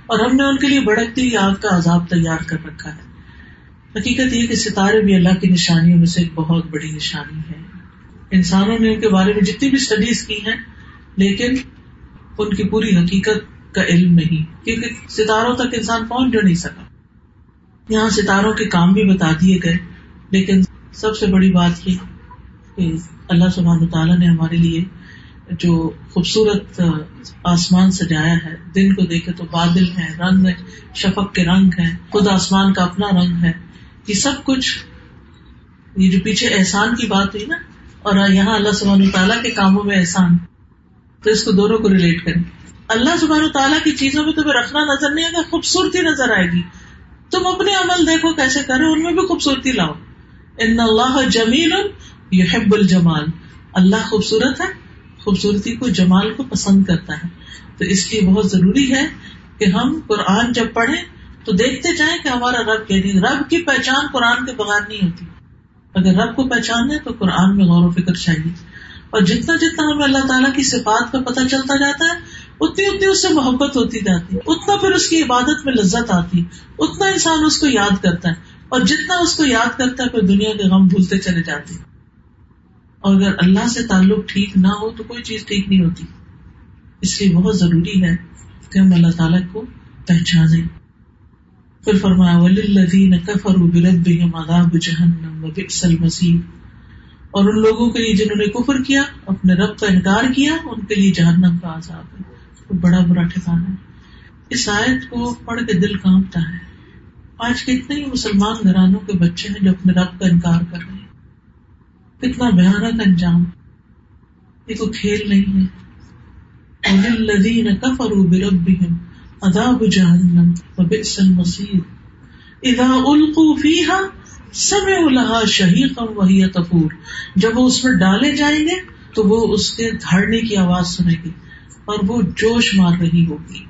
اور ہم نے ان کے لیے بڑھتی آگ کا عذاب تیار کر رکھا ہے۔ حقیقت یہ کہ ستارے بھی اللہ کی نشانیوں میں سے ایک بہت بڑی نشانی ہے۔ انسانوں نے ان کے بارے میں جتنی بھی اسٹڈیز کی ہیں، لیکن ان کی پوری حقیقت کا علم نہیں، کیونکہ ستاروں تک انسان پہنچ جو نہیں سکا۔ یہاں ستاروں کے کام بھی بتا دیے گئے، لیکن سب سے بڑی بات یہ کہ اللہ سبحانہ تعالیٰ نے ہمارے لیے جو خوبصورت آسمان سجایا ہے، دن کو دیکھے تو بادل ہے رنگ ہے شفق کے رنگ ہے خود آسمان کا اپنا رنگ ہے۔ یہ سب کچھ، یہ جو پیچھے احسان کی بات ہوئی نا، اور یہاں اللہ سبحانہ تعالیٰ کے کاموں میں احسان۔ تو اس کو دونوں کو ریلیٹ کریں۔ اللہ سبحانہ تعالیٰ کی چیزوں میں تمہیں رکھنا نظر نہیں آئے گا خوبصورتی نظر آئے گی۔ تم اپنے عمل دیکھو کیسے کرے ان میں بھی خوبصورتی لاؤ۔ ان اللہ جمیل یحب الجمال۔ اللہ خوبصورت ہے خوبصورتی کو، جمال کو پسند کرتا ہے۔ تو اس لیے بہت ضروری ہے کہ ہم قرآن جب پڑھیں تو دیکھتے جائیں کہ ہمارا رب کیا نہیں، رب کی پہچان قرآن کے بغیر نہیں ہوتی۔ اگر رب کو پہچان ہے تو قرآن میں غور و فکر چاہیے۔ اور جتنا جتنا ہمیں اللہ تعالیٰ کی صفات کا پتہ چلتا جاتا ہے، اتنی اتنی اس سے محبت ہوتی جاتی اتنا پھر اس کی عبادت میں لذت آتی اتنا انسان اس کو یاد کرتا ہے۔ اور جتنا اس کو یاد کرتا ہے، پھر دنیا کے غم بھولتے چلے جاتے ہیں۔ اور اگر اللہ سے تعلق ٹھیک نہ ہو تو کوئی چیز ٹھیک نہیں ہوتی۔ اس لیے بہت ضروری ہے کہ ہم اللہ تعالیٰ کو پہچانے پھر فرمایا وللذین کفروا بربهم عذاب جہنم وبئس المصیر اور ان لوگوں کے لیے جنہوں نے کفر کیا، اپنے رب کا انکار کیا، ان کے لیے جہنم کا عذاب ہے۔ بڑا برا ٹھکانا ہے۔ اس آیت کو پڑھ کے دل کانپتا ہے۔ آج کتنے ہی مسلمان گھرانوں کے بچے ہیں جو اپنے رب کا انکار کر رہے ہیں۔ کتنا بھیانک انجام۔ یہ کوئی کھیل نہیں ہے۔ الذین کفروا بربهم عذاب جہنم وبئس المصیر اذا القوا فيها سمعوا لها شهيقا وهي تفور۔ جب وہ اس میں ڈالے جائیں گے تو وہ اس کے دھڑنے کی آواز سنے گی اور وہ جوش مار رہی ہوگی۔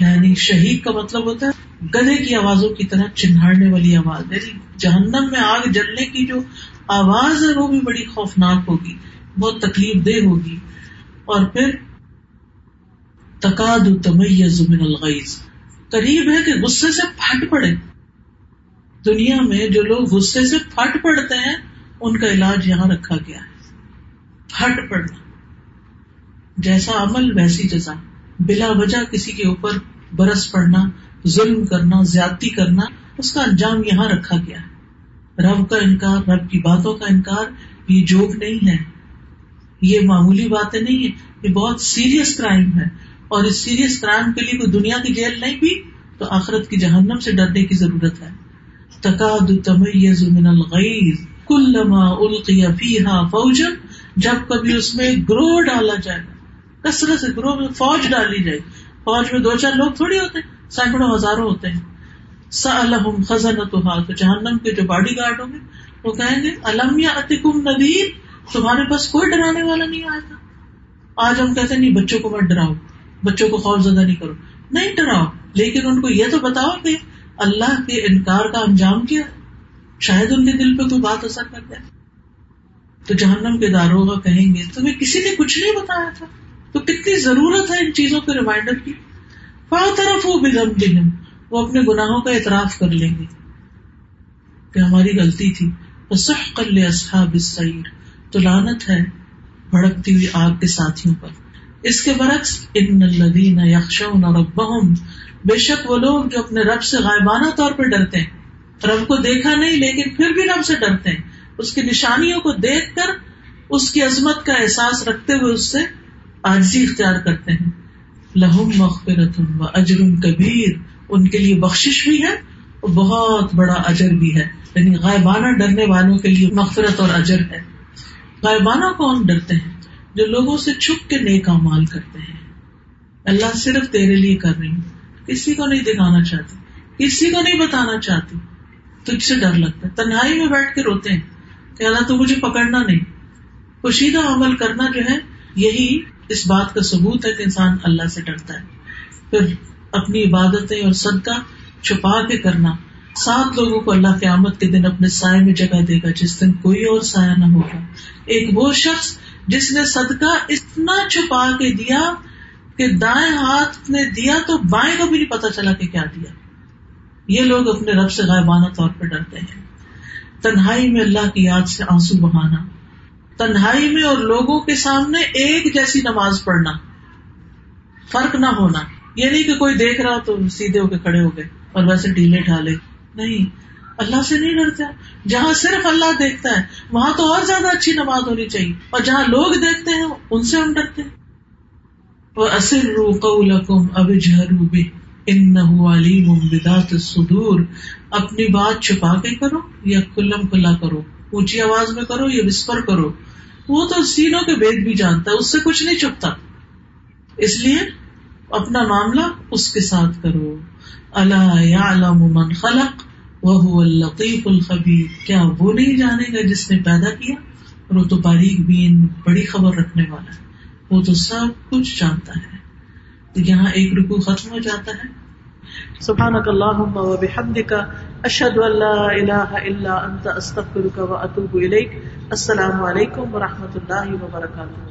یعنی شہید کا مطلب ہوتا ہے گدے کی آوازوں کی طرح چنہاڑنے والی آواز۔ یعنی جہنم میں آگ جلنے کی جو آواز ہے وہ بھی بڑی خوفناک ہوگی، بہت تکلیف دہ ہوگی۔ اور پھر تقاد تمیز من الغیظ۔ قریب ہے کہ غصے سے پھٹ پڑے۔ دنیا میں جو لوگ غصے سے پھٹ پڑتے ہیں، ان کا علاج یہاں رکھا گیا ہے۔ پھٹ پڑنا۔ جیسا عمل، ویسی جزا۔ بلا وجہ کسی کے اوپر برس پڑنا، ظلم کرنا، زیادتی کرنا، اس کا انجام یہاں رکھا گیا ہے۔ رب کا انکار، رب کی باتوں کا انکار، یہ جوک نہیں ہے۔ یہ معمولی باتیں نہیں ہے یہ بہت سیریس کرائم ہے۔ اور اس سیریس کرائم کے لیے کوئی دنیا کی جیل نہیں بھی، تو آخرت کی جہنم سے ڈرنے کی ضرورت ہے۔ تقاد تمیز من الغیظ، کلما القی فیہا فوجا، جب کبھی اس میں گروہ ڈالا جائے گا۔ کثرت سے گروہ میں فوج ڈالی جائے فوج میں دو چار لوگ تھوڑی ہوتے ہیں، سینکڑوں ہزاروں ہوتے ہیں۔ سلحم خزن تو جہنم کے جو باڈی گارڈ ہوں گے، وہ کہیں گے الم یا اتکم ندیر تمہارے پاس کوئی ڈرانے والا نہیں آیا تھا۔ آج ہم کہتے ہیں، نہیں، بچوں کو مت ڈراؤ، بچوں کو خوف زدہ نہیں کرو۔ نہیں ڈراؤ، لیکن ان کو یہ تو بتاؤ کہ اللہ کے انکار کا انجام کیا شاید ان کے دل پہ کوئی بات اثر کر جائے تو جہنم کے داروغ کہیں گے، تمہیں کسی نے کچھ نہیں بتایا تھا۔ تو کتنی ضرورت ہے ان چیزوں کے ریمائنڈر کی؟ طرف ہو بلم وہ اپنے گناہوں کا اعتراف کر لیں گے کہ ہماری غلطی تھی۔ اصحاب السعیر تو لانت ہے بھڑکتی ہوئی آگ کے ساتھیوں پر۔ اس کے برعکس ان الذین یخشون ربهم۔ بے شک وہ لوگ جو اپنے رب سے غائبانہ طور پر ڈرتے ہیں۔ رب کو دیکھا نہیں، لیکن پھر بھی رب سے ڈرتے ہیں۔ اس کی نشانیوں کو دیکھ کر، اس کی عظمت کا احساس رکھتے ہوئے اس سے آجزی اختیار کرتے ہیں۔ لہم مغفرت و اجر کبیر ان کے لیے بخشش بھی ہے اور بہت بڑا اجر بھی ہے۔ یعنی غائبانہ ڈرنے والوں کے لیے مغفرت اور اجر ہے۔ غائبانہ کون ڈرتے ہیں؟ جو لوگوں سے چھپ کے نیک مال کرتے ہیں۔ اللہ صرف تیرے لیے کر رہی ہوں۔ کسی کو نہیں دکھانا چاہتی، کسی کو نہیں بتانا چاہتی۔ تجھ سے ڈر لگتا ہے۔ تنہائی میں بیٹھ کے روتے ہیں کہ اللہ تو مجھے پکڑنا نہیں۔ پوشیدہ عمل کرنا جو ہے، یہی اس بات کا ثبوت ہے کہ انسان اللہ سے ڈرتا ہے۔ پھر اپنی عبادتیں اور صدقہ چھپا کے کرنا۔ سات لوگوں کو اللہ قیامت کے دن اپنے سائے میں جگہ دے گا، جس دن کوئی اور سایہ نہ ہوگا۔ ایک وہ شخص جس نے صدقہ اتنا چھپا کے دیا کہ دائیں ہاتھ نے دیا تو بائیں کو بھی نہیں پتا چلا کہ کیا دیا۔ یہ لوگ اپنے رب سے غائبانہ طور پہ ڈرتے ہیں۔ تنہائی میں اللہ کی یاد سے آنسو بہانا۔ تنہائی میں اور لوگوں کے سامنے ایک جیسی نماز پڑھنا۔ فرق نہ ہونا۔ یہ نہیں کہ کوئی دیکھ رہا تو سیدھے ہو کے کھڑے ہو گئے اور ویسے ڈھیلے ڈھالے۔ نہیں، اللہ سے نہیں ڈرتا جہاں صرف اللہ دیکھتا ہے، وہاں تو اور زیادہ اچھی نماز ہونی چاہیے۔ اور جہاں لوگ دیکھتے ہیں، ان سے ہم ڈرتے ہیں۔ ان سدور اپنی بات چھپا کے کرو یا کلم کھلا کرو، اونچی آواز میں کرو یا وسپر کرو۔ وہ تو سینوں کے بیگ بھی جانتا ہے، اس سے کچھ نہیں چھپتا۔ اس لیے اپنا معاملہ اس کے ساتھ کرو۔ اللہ من خلق وہ القیف الخبیر۔ کیا وہ نہیں جانے گا جس نے پیدا کیا؟ اور وہ تو باریک بین، بڑی خبر رکھنے والا ہے۔ وہ تو سب کچھ جانتا ہے۔ تو یہاں ایک رکو ختم ہو جاتا ہے۔ سبحانك اللهم وبحمدك اشهد ان لا اله الا انت استغفرك واتوب اليك السلام علیکم و رحمۃ اللہ وبرکاتہ۔